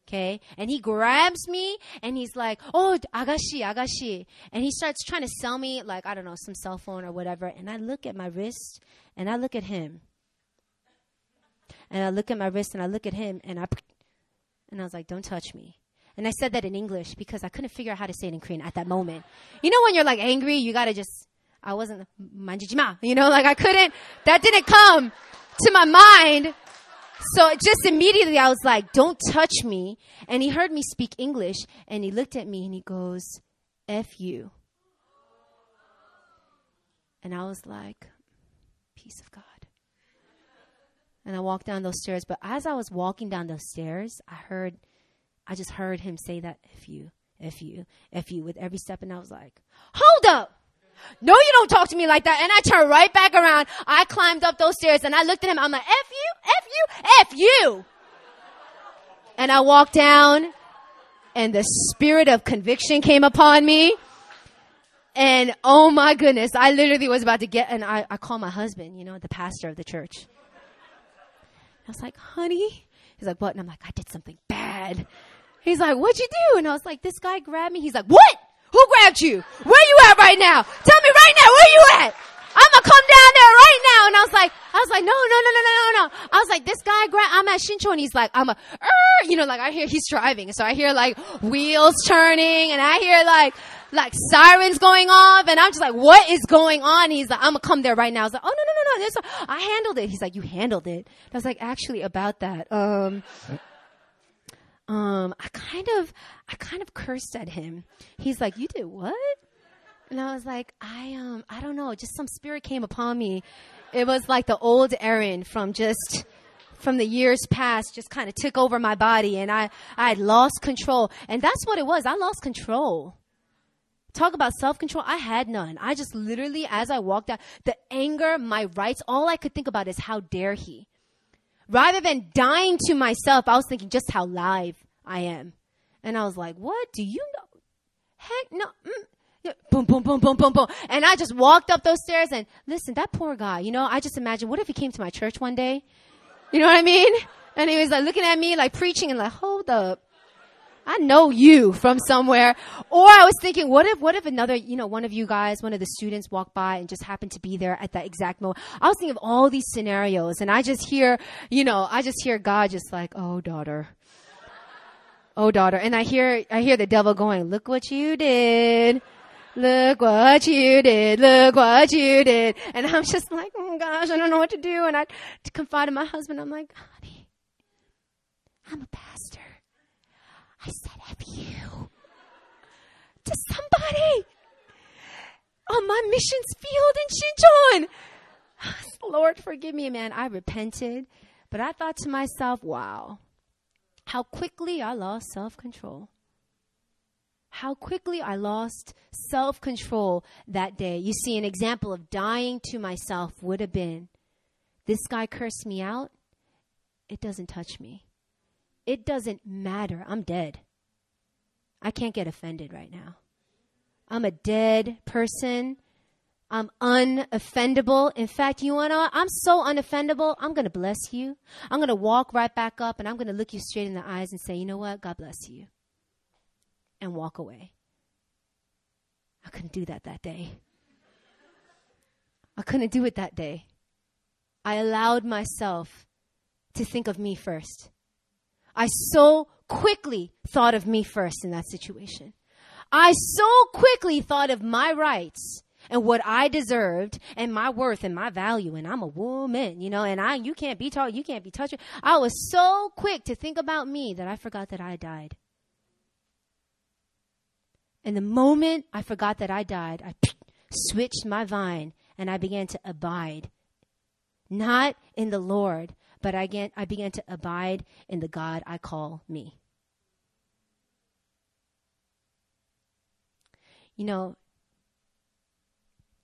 [SPEAKER 1] Okay. And he grabs me and he's like, Oh, agashi, agashi. And he starts trying to sell me like, I don't know, some cell phone or whatever. And I look at my wrist and I look at him. And I look at my wrist and I look at him and I and I was like, don't touch me. And I said that in English because I couldn't figure out how to say it in Korean at that moment. You know, when you're like angry, you gotta just, I wasn't, manjijima, you know, like I couldn't, that didn't come to my mind. So just immediately I was like, don't touch me. And he heard me speak English and he looked at me and he goes, F you. And I was like, peace of God and I walked down those stairs. But as I was walking down those stairs, I heard, I just heard him say that, if you, if you, if you, with every step. And I was like, hold up. No, you don't talk to me like that. And I turned right back around. I climbed up those stairs and I looked at him. I'm like, F you, F you, F you. And I walked down and the spirit of conviction came upon me. And oh my goodness, I literally was about to get, and I, I called my husband, you know, the pastor of the church. I was like, honey. He's like, what? And I'm like, I did something bad. He's like, what'd you do? And I was like, this guy grabbed me. He's like, what? Who grabbed you? Where you at right now? Tell me right now, where you at? I'm gonna come down there right now. And I was like, I was like, no, no, no, no, no, no, no. I was like, this guy, gra- I'm at Shincheon. He's like, I'm a, you know, like I hear he's driving. So I hear like wheels turning and I hear like, like sirens going off. And I'm just like, what is going on? He's like, I'm gonna come there right now. I was like, oh, no, no, no, no. This, I handled it. He's like, you handled it. I was like, actually about that. Um, um, I kind of, I kind of cursed at him. He's like, you did what? And I was like, I um, I don't know, just some spirit came upon me. It was like the old Aaron from just from the years past just kind of took over my body and I I lost control. And that's what it was. I lost control. Talk about self-control. I had none. I just literally as I walked out, the anger, my rights, all I could think about is how dare he. Rather than dying to myself, I was thinking just how live I am. And I was like, "What? Do you know? Heck no. Mm boom, boom, boom, boom, boom, boom. And I just walked up those stairs and listen, that poor guy, you know, I just imagine, what if he came to my church one day? You know what I mean? And he was like looking at me like preaching and like, hold up. I know you from somewhere. Or I was thinking, what if, what if another, you know, one of you guys, one of the students walked by and just happened to be there at that exact moment. I was thinking of all these scenarios and I just hear, you know, I just hear God just like, oh daughter. Oh daughter. And I hear, I hear the devil going, look what you did. Look what you did. Look what you did. And I'm just like, oh gosh, I don't know what to do. And I confide in my husband. I'm like, honey, I'm a pastor. I said F you to somebody on my missions field in Shincheon. Lord, forgive me, man. I repented. But I thought to myself, wow, how quickly I lost self control how quickly I lost self control that day. You see, an example of dying to myself would have been this guy cursed me out. It doesn't touch me. It doesn't matter. I'm dead. I can't get offended right now. I'm a dead person. I'm unoffendable. In fact, you know what? I'm so unoffendable. I'm going to bless you. I'm going to walk right back up and I'm going to look you straight in the eyes and say, you know what? God bless you. And walk away. I couldn't do that that day. I couldn't do it that day. I allowed myself to think of me first. I so quickly thought of me first in that situation. I so quickly thought of my rights and what I deserved and my worth and my value. And I'm a woman, you know, and I, you can't be taught, you can't be touched. I was so quick to think about me that I forgot that I died. And the moment I forgot that I died, I switched my vine and I began to abide. Not in the Lord, but I began, I began to abide in the God I call me. You know,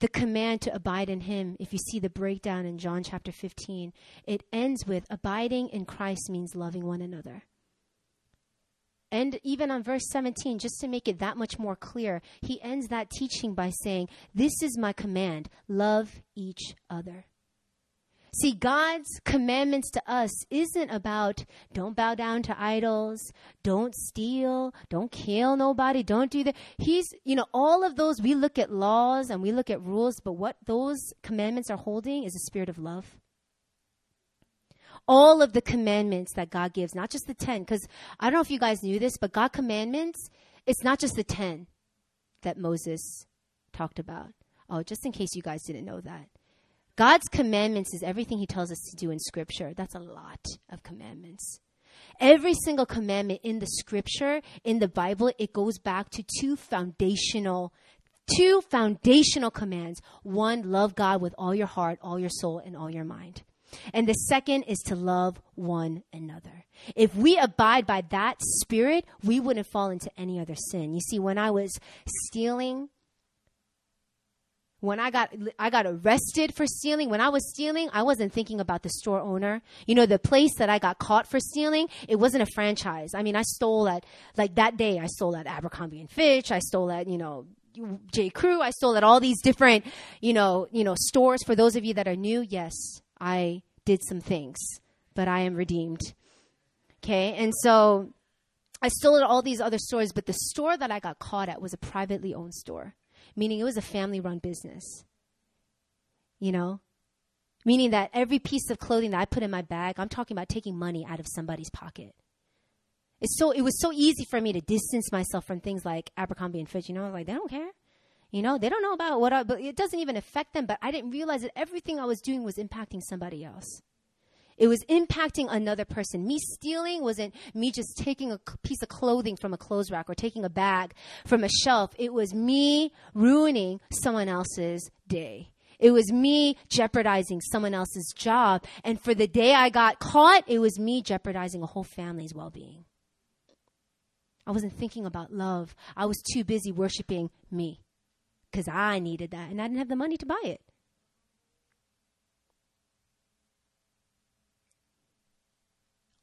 [SPEAKER 1] the command to abide in him, if you see the breakdown in John chapter 15, it ends with abiding in Christ means loving one another. And even on verse 17, just to make it that much more clear, he ends that teaching by saying, This is my command love each other. See, God's commandments to us isn't about don't bow down to idols, don't steal, don't kill nobody, don't do that. He's, you know, all of those, we look at laws and we look at rules, but what those commandments are holding is a spirit of love. All of the commandments that God gives, not just the 10, because I don't know if you guys knew this, but God commandments, it's not just the 10 that Moses talked about. Oh, just in case you guys didn't know that. God's commandments is everything He tells us to do in Scripture. That's a lot of commandments. Every single commandment in the Scripture, in the Bible, it goes back to two foundational two foundational commands. One, love God with all your heart, all your soul, and all your mind. And the second is to love one another. If we abide by that spirit, we wouldn't fall into any other sin. You see, when I was stealing, when I got I got arrested for stealing, when I was stealing, I wasn't thinking about the store owner. You know, the place that I got caught for stealing, it wasn't a franchise. I mean, I stole at like that day I stole at Abercrombie and Fitch, I stole at, you know, J. Crew, I stole at all these different, you know, you know, stores. For those of you that are new, yes, I did some things, but I am redeemed. Okay? And so I stole at all these other stores, but the store that I got caught at was a privately owned store meaning it was a family run business. You know? Meaning that every piece of clothing that I put in my bag, I'm talking about taking money out of somebody's pocket. It's so it was so easy for me to distance myself from things like Abercrombie and Fitch. You know, like they don't care. You know, they don't know about what I, but it doesn't even affect them. But I didn't realize that everything I was doing was impacting somebody else. It was impacting another person. Me stealing wasn't me just taking a piece of clothing from a clothes rack or taking a bag from a shelf. It was me ruining someone else's day. It was me jeopardizing someone else's job. And for the day I got caught, it was me jeopardizing a whole family's well being. I wasn't thinking about love. I was too busy worshiping me because I needed that and I didn't have the money to buy it.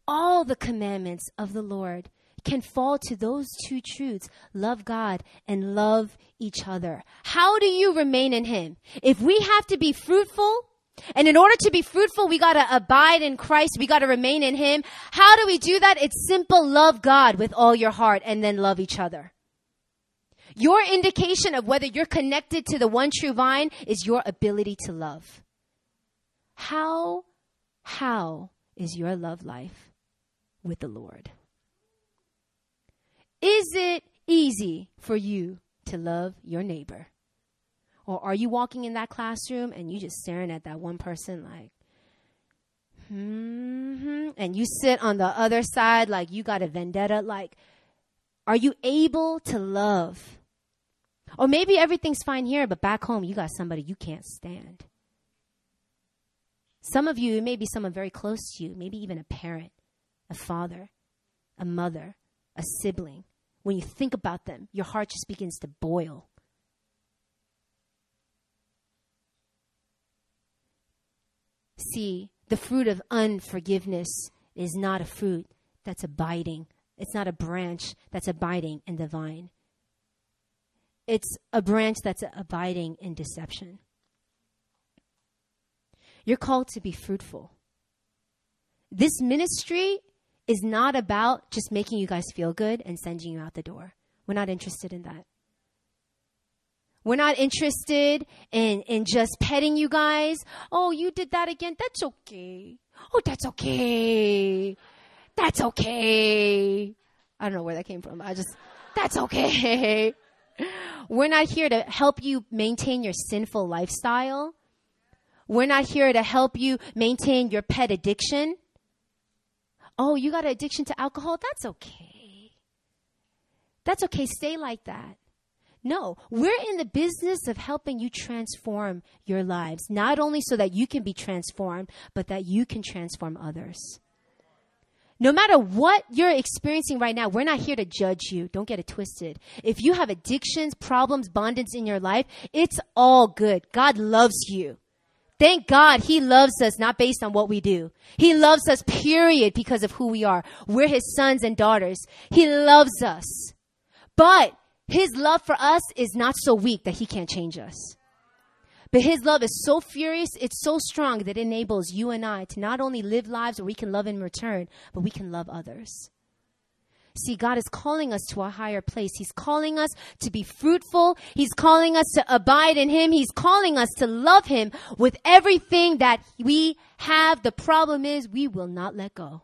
[SPEAKER 1] All the commandments of the Lord can fall to those two truths love God and love each other. How do you remain in Him? If we have to be fruitful, and in order to be fruitful, we gotta abide in Christ, we gotta remain in Him. How do we do that? It's simple love God with all your heart and then love each other. Your indication of whether you're connected to the one true vine is your ability to love. How, how is your love life? With the Lord? Is it easy for you to love your neighbor? Or are you walking in that classroom and you just staring at that one person like, hmm, and you sit on the other side like you got a vendetta? Like, are you able to love? Or maybe everything's fine here, but back home you got somebody you can't stand. Some of you, maybe someone very close to you, maybe even a parent a father, a mother, a sibling, when you think about them, your heart just begins to boil. See, the fruit of unforgiveness is not a fruit that's abiding. It's not a branch that's abiding in the vine. It's a branch that's abiding in deception. You're called to be fruitful. This ministry is not about just making you guys feel good and sending you out the door. We're not interested in that. We're not interested in, in just petting you guys. Oh, you did that again. That's okay. Oh, that's okay. That's okay. I don't know where that came from. I just, that's okay. We're not here to help you maintain your sinful lifestyle. We're not here to help you maintain your pet addiction. Oh, you got an addiction to alcohol? That's okay. That's okay. Stay like that. No, we're in the business of helping you transform your lives, not only so that you can be transformed, but that you can transform others. No matter what you're experiencing right now, we're not here to judge you. Don't get it twisted. If you have addictions, problems, bondage in your life, it's all good. God loves you. Thank God he loves us not based on what we do. He loves us, period, because of who we are. We're his sons and daughters. He loves us. But his love for us is not so weak that he can't change us. But his love is so furious, it's so strong that it enables you and I to not only live lives where we can love in return, but we can love others. See, God is calling us to a higher place. He's calling us to be fruitful. He's calling us to abide in Him. He's calling us to love Him with everything that we have. The problem is we will not let go.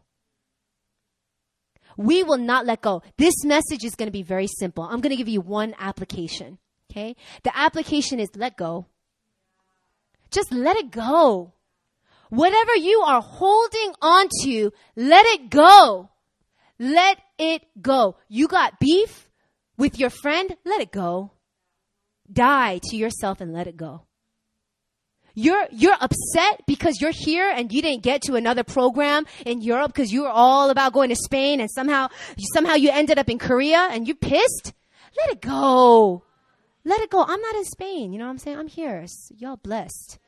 [SPEAKER 1] We will not let go. This message is going to be very simple. I'm going to give you one application. Okay. The application is let go. Just let it go. Whatever you are holding on to, let it go. Let it go. You got beef with your friend? Let it go. Die to yourself and let it go. You're, you're upset because you're here and you didn't get to another program in Europe because you were all about going to Spain and somehow, somehow you ended up in Korea and you're pissed? Let it go. Let it go. I'm not in Spain. You know what I'm saying? I'm here. Y'all blessed.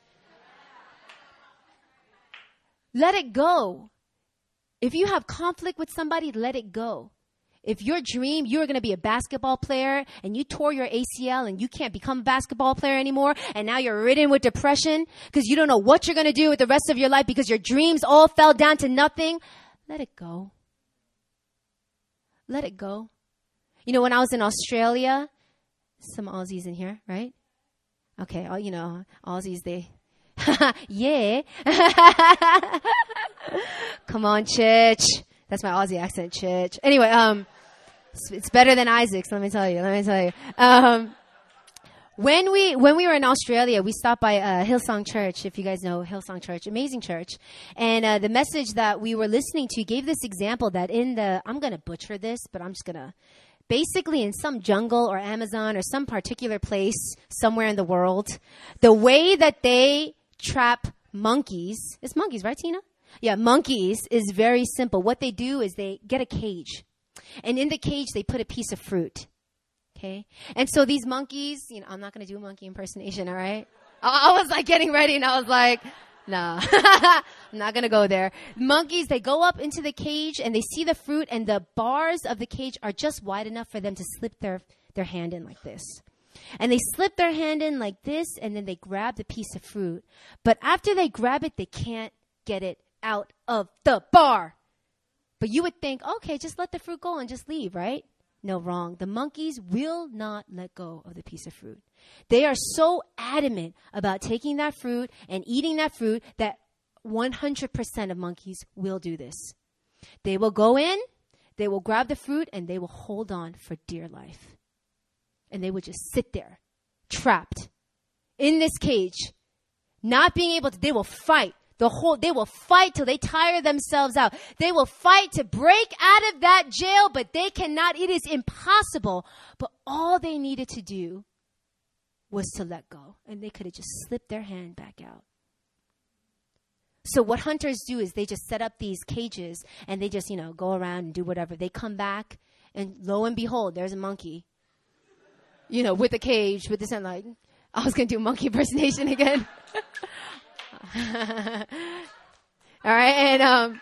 [SPEAKER 1] Let it go. If you have conflict with somebody, let it go. If your dream, you're going to be a basketball player and you tore your ACL and you can't become a basketball player anymore and now you're ridden with depression because you don't know what you're going to do with the rest of your life because your dreams all fell down to nothing, let it go. Let it go. You know, when I was in Australia, some Aussies in here, right? Okay, you know, Aussies, they, yeah. Come on, church. That's my Aussie accent, church. Anyway, um, it's, better than Isaac's. Let me tell you. Let me tell you. Um, when we when we were in Australia, we stopped by uh, Hillsong Church. If you guys know Hillsong Church, amazing church, and uh, the message that we were listening to gave this example that in the I'm to butcher this, but I'm just to basically in some jungle or Amazon or some particular place somewhere in the world, the way that they trap monkeys. It's monkeys, right, Tina? Yeah, monkeys is very simple. What they do is they get a cage. And in the cage, they put a piece of fruit. Okay? And so these monkeys, you know, I'm not going to do a monkey impersonation, all right? I, I was like getting ready and I was like, nah, I'm not to go there. Monkeys, they go up into the cage and they see the fruit and the bars of the cage are just wide enough for them to slip their, their hand in like this. And they slip their hand in like this, and then they grab the piece of fruit. But after they grab it, they can't get it out of the bar. But you would think, okay, just let the fruit go and just leave, right? No, wrong. The monkeys will not let go of the piece of fruit. They are so adamant about taking that fruit and eating that fruit that 100% of monkeys will do this. They will go in, they will grab the fruit, and they will hold on for dear life and they would just sit there, trapped in this cage, not being able to, they will fight the whole, they will fight till they tire themselves out. They will fight to break out of that jail, but they cannot. It is impossible. But all they needed to do was to let go, and they could have just slipped their hand back out. So what hunters do is they just set up these cages and they just, you know, go around and do whatever. They come back And lo and behold, there's a monkey. You know, with a cage, with this and like, I was gonna do monkey impersonation again. All right, and um,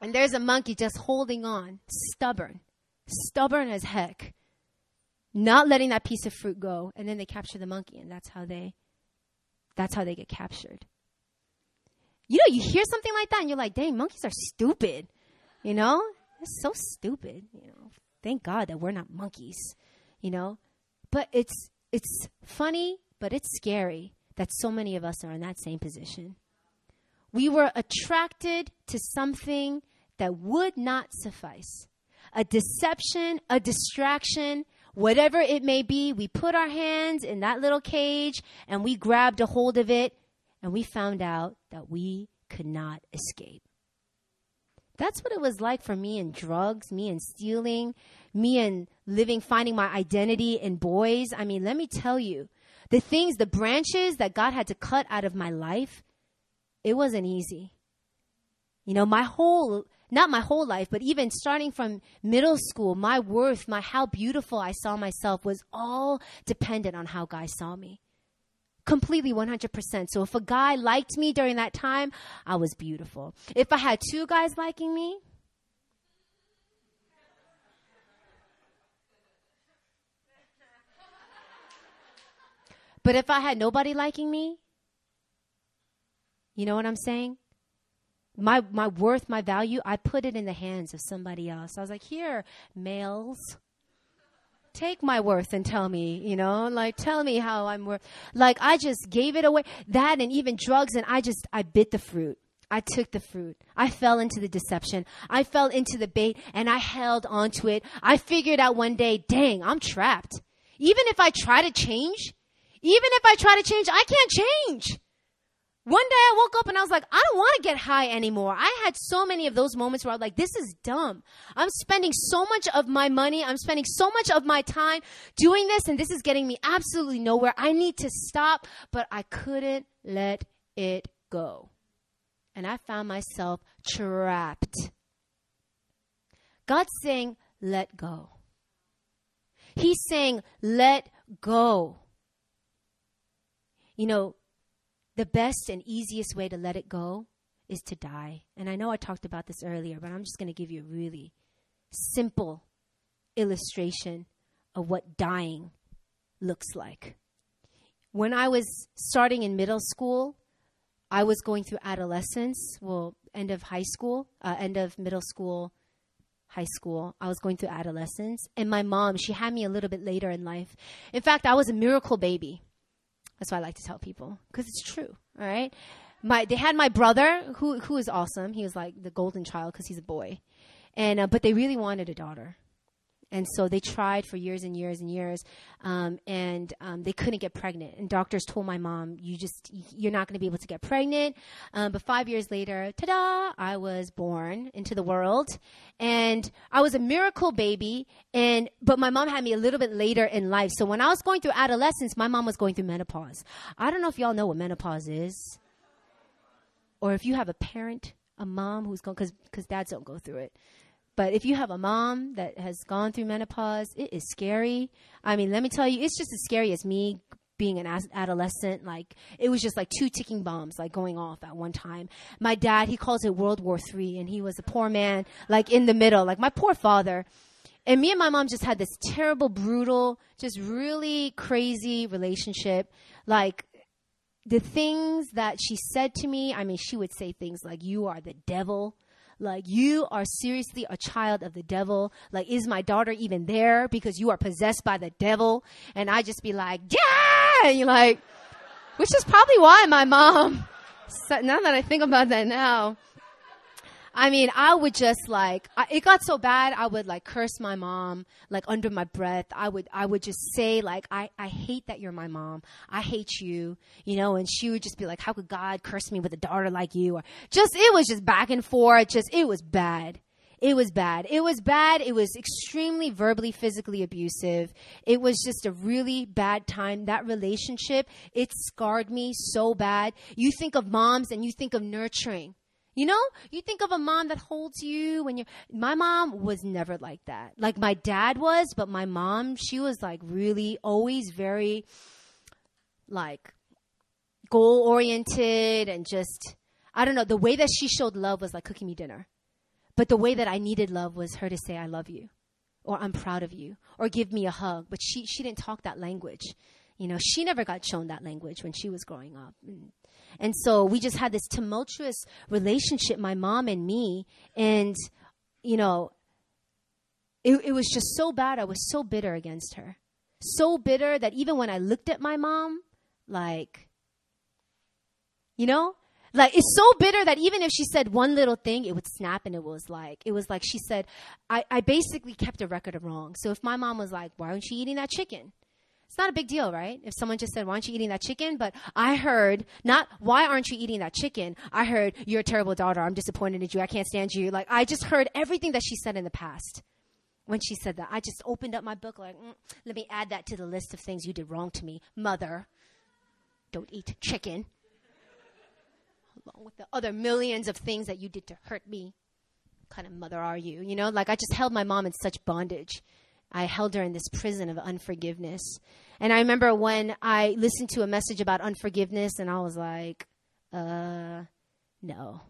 [SPEAKER 1] and there's a monkey just holding on, stubborn, stubborn as heck, not letting that piece of fruit go. And then they capture the monkey, and that's how they, that's how they get captured. You know, you hear something like that, and you're like, "Dang, monkeys are stupid." You know, it's so stupid. You know, thank God that we're not monkeys. You know, but it's it's funny, but it's scary that so many of us are in that same position. We were attracted to something that would not suffice. A deception, a distraction, whatever it may be, we put our hands in that little cage and we grabbed a hold of it and we found out that we could not escape. That's what it was like for me and drugs, me and stealing, me and living, finding my identity in boys. I mean, let me tell you, the things, the branches that God had to cut out of my life, it wasn't easy. You know, my whole, not my whole life, but even starting from middle school, my worth, my how beautiful I saw myself was all dependent on how guys saw me. Completely 100%. So if a guy liked me during that time, I was beautiful. If I had two guys liking me, But if I had nobody liking me, you know what I'm saying? My my worth, my value, I put it in the hands of somebody else. I was like, "Here, males, take my worth and tell me, you know, like tell me how I'm worth." Like I just gave it away. That and even drugs and I just I bit the fruit. I took the fruit. I fell into the deception. I fell into the bait and I held onto it. I figured out one day, dang, I'm trapped. Even if I try to change, even if I try to change, I can't change. One day I woke up and I was like, I don't want to get high anymore. I had so many of those moments where I was like, this is dumb. I'm spending so much of my money. I'm spending so much of my time doing this and this is getting me absolutely nowhere. I need to stop, but I couldn't let it go. And I found myself trapped. God's saying, let go. He's saying, let go. You know, the best and easiest way to let it go is to die. And I know I talked about this earlier, but I'm just going to give you a really simple illustration of what dying looks like. When I was starting in middle school, I was going through adolescence, well, end of high school, uh, end of middle school, high school. I was going through adolescence. And my mom, she had me a little bit later in life. In fact, I was a miracle baby. That's what I like to tell people because it's true. All right. My, they had my brother who, who is awesome. He was like the golden child because he's a boy. And, uh, but they really wanted a daughter. And so they tried for years and years and years, um, and um, they couldn't get pregnant. And doctors told my mom, "You just you're not going to be able to get pregnant." Um, but five years later, ta-da! I was born into the world, and I was a miracle baby. And but my mom had me a little bit later in life. So when I was going through adolescence, my mom was going through menopause. I don't know if y'all know what menopause is, or if you have a parent, a mom who's going because because dads don't go through it. But if you have a mom that has gone through menopause, it is scary. I mean, let me tell you, it's just as scary as me being an adolescent. Like, it was just like two ticking bombs, like going off at one time. My dad, he calls it World War Three, and he was a poor man, like in the middle, like my poor father. And me and my mom just had this terrible, brutal, just really crazy relationship. Like, the things that she said to me, I mean, she would say things like, You are the devil like you are seriously a child of the devil. Like, is my daughter even there because you are possessed by the devil? And I just be like, yeah, and you're like, which is probably why my mom. Now that I think about that now, I mean, I would just like, I, it got so bad, I would like curse my mom, like under my breath. I would, I would just say like, I, I hate that you're my mom. I hate you, you know, and she would just be like, how could God curse me with a daughter like you? Or just, it was just back and forth. Just, it was bad. It was bad. It was bad. It was extremely verbally, physically abusive. It was just a really bad time. That relationship, it scarred me so bad. You think of moms and you think of nurturing You know, you think of a mom that holds you when you're. My mom was never like that. Like my dad was, but my mom, she was like really always very, like, goal oriented and just, I don't know. The way that she showed love was like cooking me dinner. But the way that I needed love was her to say, I love you, or I'm proud of you, or give me a hug. But she, she didn't talk that language. You know, she never got shown that language when she was growing up. And, and so we just had this tumultuous relationship, my mom and me. And, you know, it, it was just so bad. I was so bitter against her. So bitter that even when I looked at my mom, like, you know, like it's so bitter that even if she said one little thing, it would snap and it was like it was like she said, I, I basically kept a record of wrong. So if my mom was like, Why aren't you eating that chicken? It's not a big deal, right? If someone just said, Why aren't you eating that chicken? But I heard, not, Why aren't you eating that chicken? I heard, You're a terrible daughter. I'm disappointed in you. I can't stand you. Like, I just heard everything that she said in the past. When she said that, I just opened up my book, like, mm, Let me add that to the list of things you did wrong to me. Mother, don't eat chicken. Along with the other millions of things that you did to hurt me. What kind of mother are you? You know, like, I just held my mom in such bondage. I held her in this prison of unforgiveness. And I remember when I listened to a message about unforgiveness and I was like, uh, no,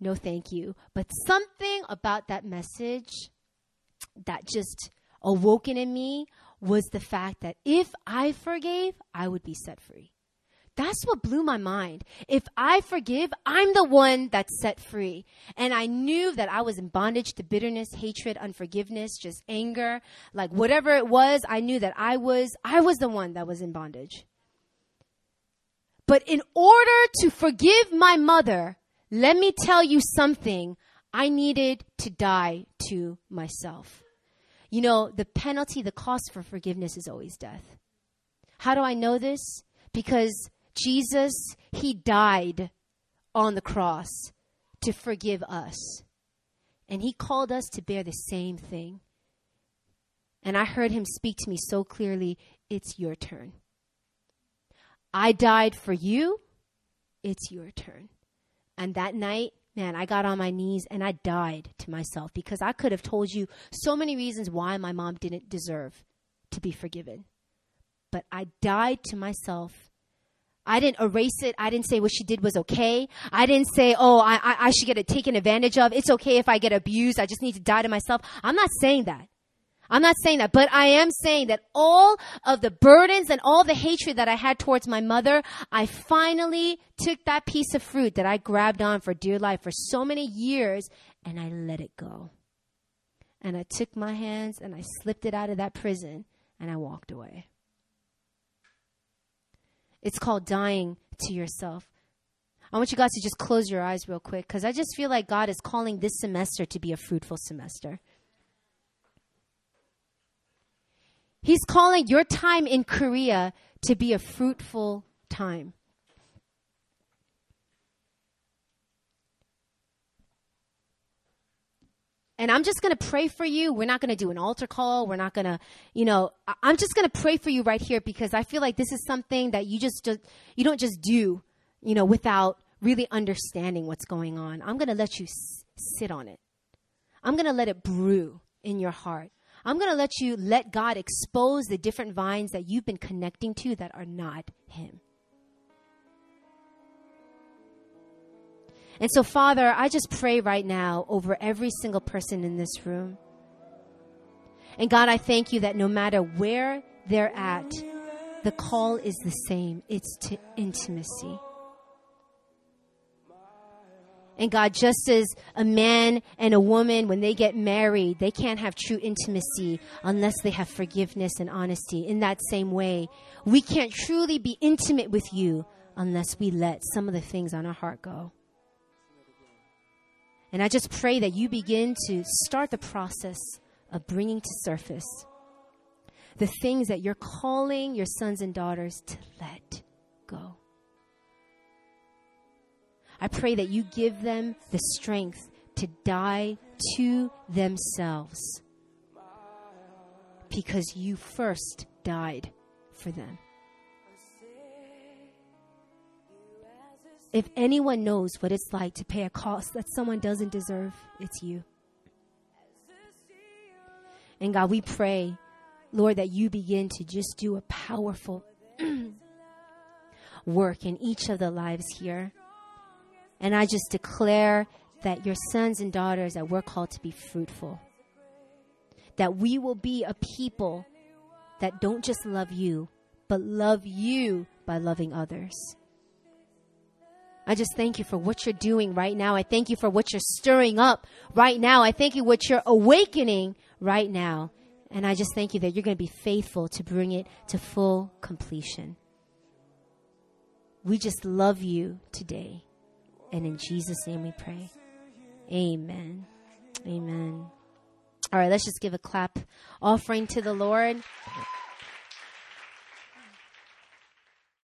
[SPEAKER 1] no, thank you. But something about that message that just awoken in me was the fact that if I forgave, I would be set free. That's what blew my mind. If I forgive, I'm the one that's set free. And I knew that I was in bondage to bitterness, hatred, unforgiveness, just anger, like whatever it was, I knew that I was, I was the one that was in bondage. But in order to forgive my mother, let me tell you something. I needed to die to myself. You know, the penalty, the cost for forgiveness is always death. How do I know this? Because Jesus, He died on the cross to forgive us. And He called us to bear the same thing. And I heard Him speak to me so clearly it's your turn. I died for you, it's your turn. And that night, man, I got on my knees and I died to myself because I could have told you so many reasons why my mom didn't deserve to be forgiven. But I died to myself I didn't erase it. I didn't say what she did was okay. I didn't say, oh, I, I, I should get it taken advantage of. It's okay if I get abused. I just need to die to myself. I'm not saying that. I'm not saying that, but I am saying that all of the burdens and all the hatred that I had towards my mother, I finally took that piece of fruit that I grabbed on for dear life for so many years and I let it go. And I took my hands and I slipped it out of that prison and I walked away. It's called dying to yourself. I want you guys to just close your eyes real quick because I just feel like God is calling this semester to be a fruitful semester. He's calling your time in Korea to be a fruitful time. And I'm just going to pray for you. We're not going to do an altar call. We're not going to, you know, I'm just going to pray for you right here because I feel like this is something that you just, just you don't just do, you know, without really understanding what's going on. I'm going to let you s- sit on it. I'm going to let it brew in your heart. I'm going to let you let God expose the different vines that you've been connecting to that are not Him. And so, Father, I just pray right now over every single person in this room. And God, I thank you that no matter where they're at, the call is the same it's to intimacy. And God, just as a man and a woman, when they get married, they can't have true intimacy unless they have forgiveness and honesty. In that same way, we can't truly be intimate with you unless we let some of the things on our heart go. And I just pray that you begin to start the process of bringing to surface the things that you're calling your sons and daughters to let go. I pray that you give them the strength to die to themselves because you first died for them. If anyone knows what it's like to pay a cost that someone doesn't deserve, it's you. And God, we pray, Lord, that you begin to just do a powerful work in each of the lives here. And I just declare that your sons and daughters that we're called to be fruitful. That we will be a people that don't just love you, but love you by loving others. I just thank you for what you're doing right now. I thank you for what you're stirring up right now. I thank you what you're awakening right now. And I just thank you that you're going to be faithful to bring it to full completion. We just love you today. And in Jesus' name we pray. Amen. Amen. All right, let's just give a clap offering to the Lord.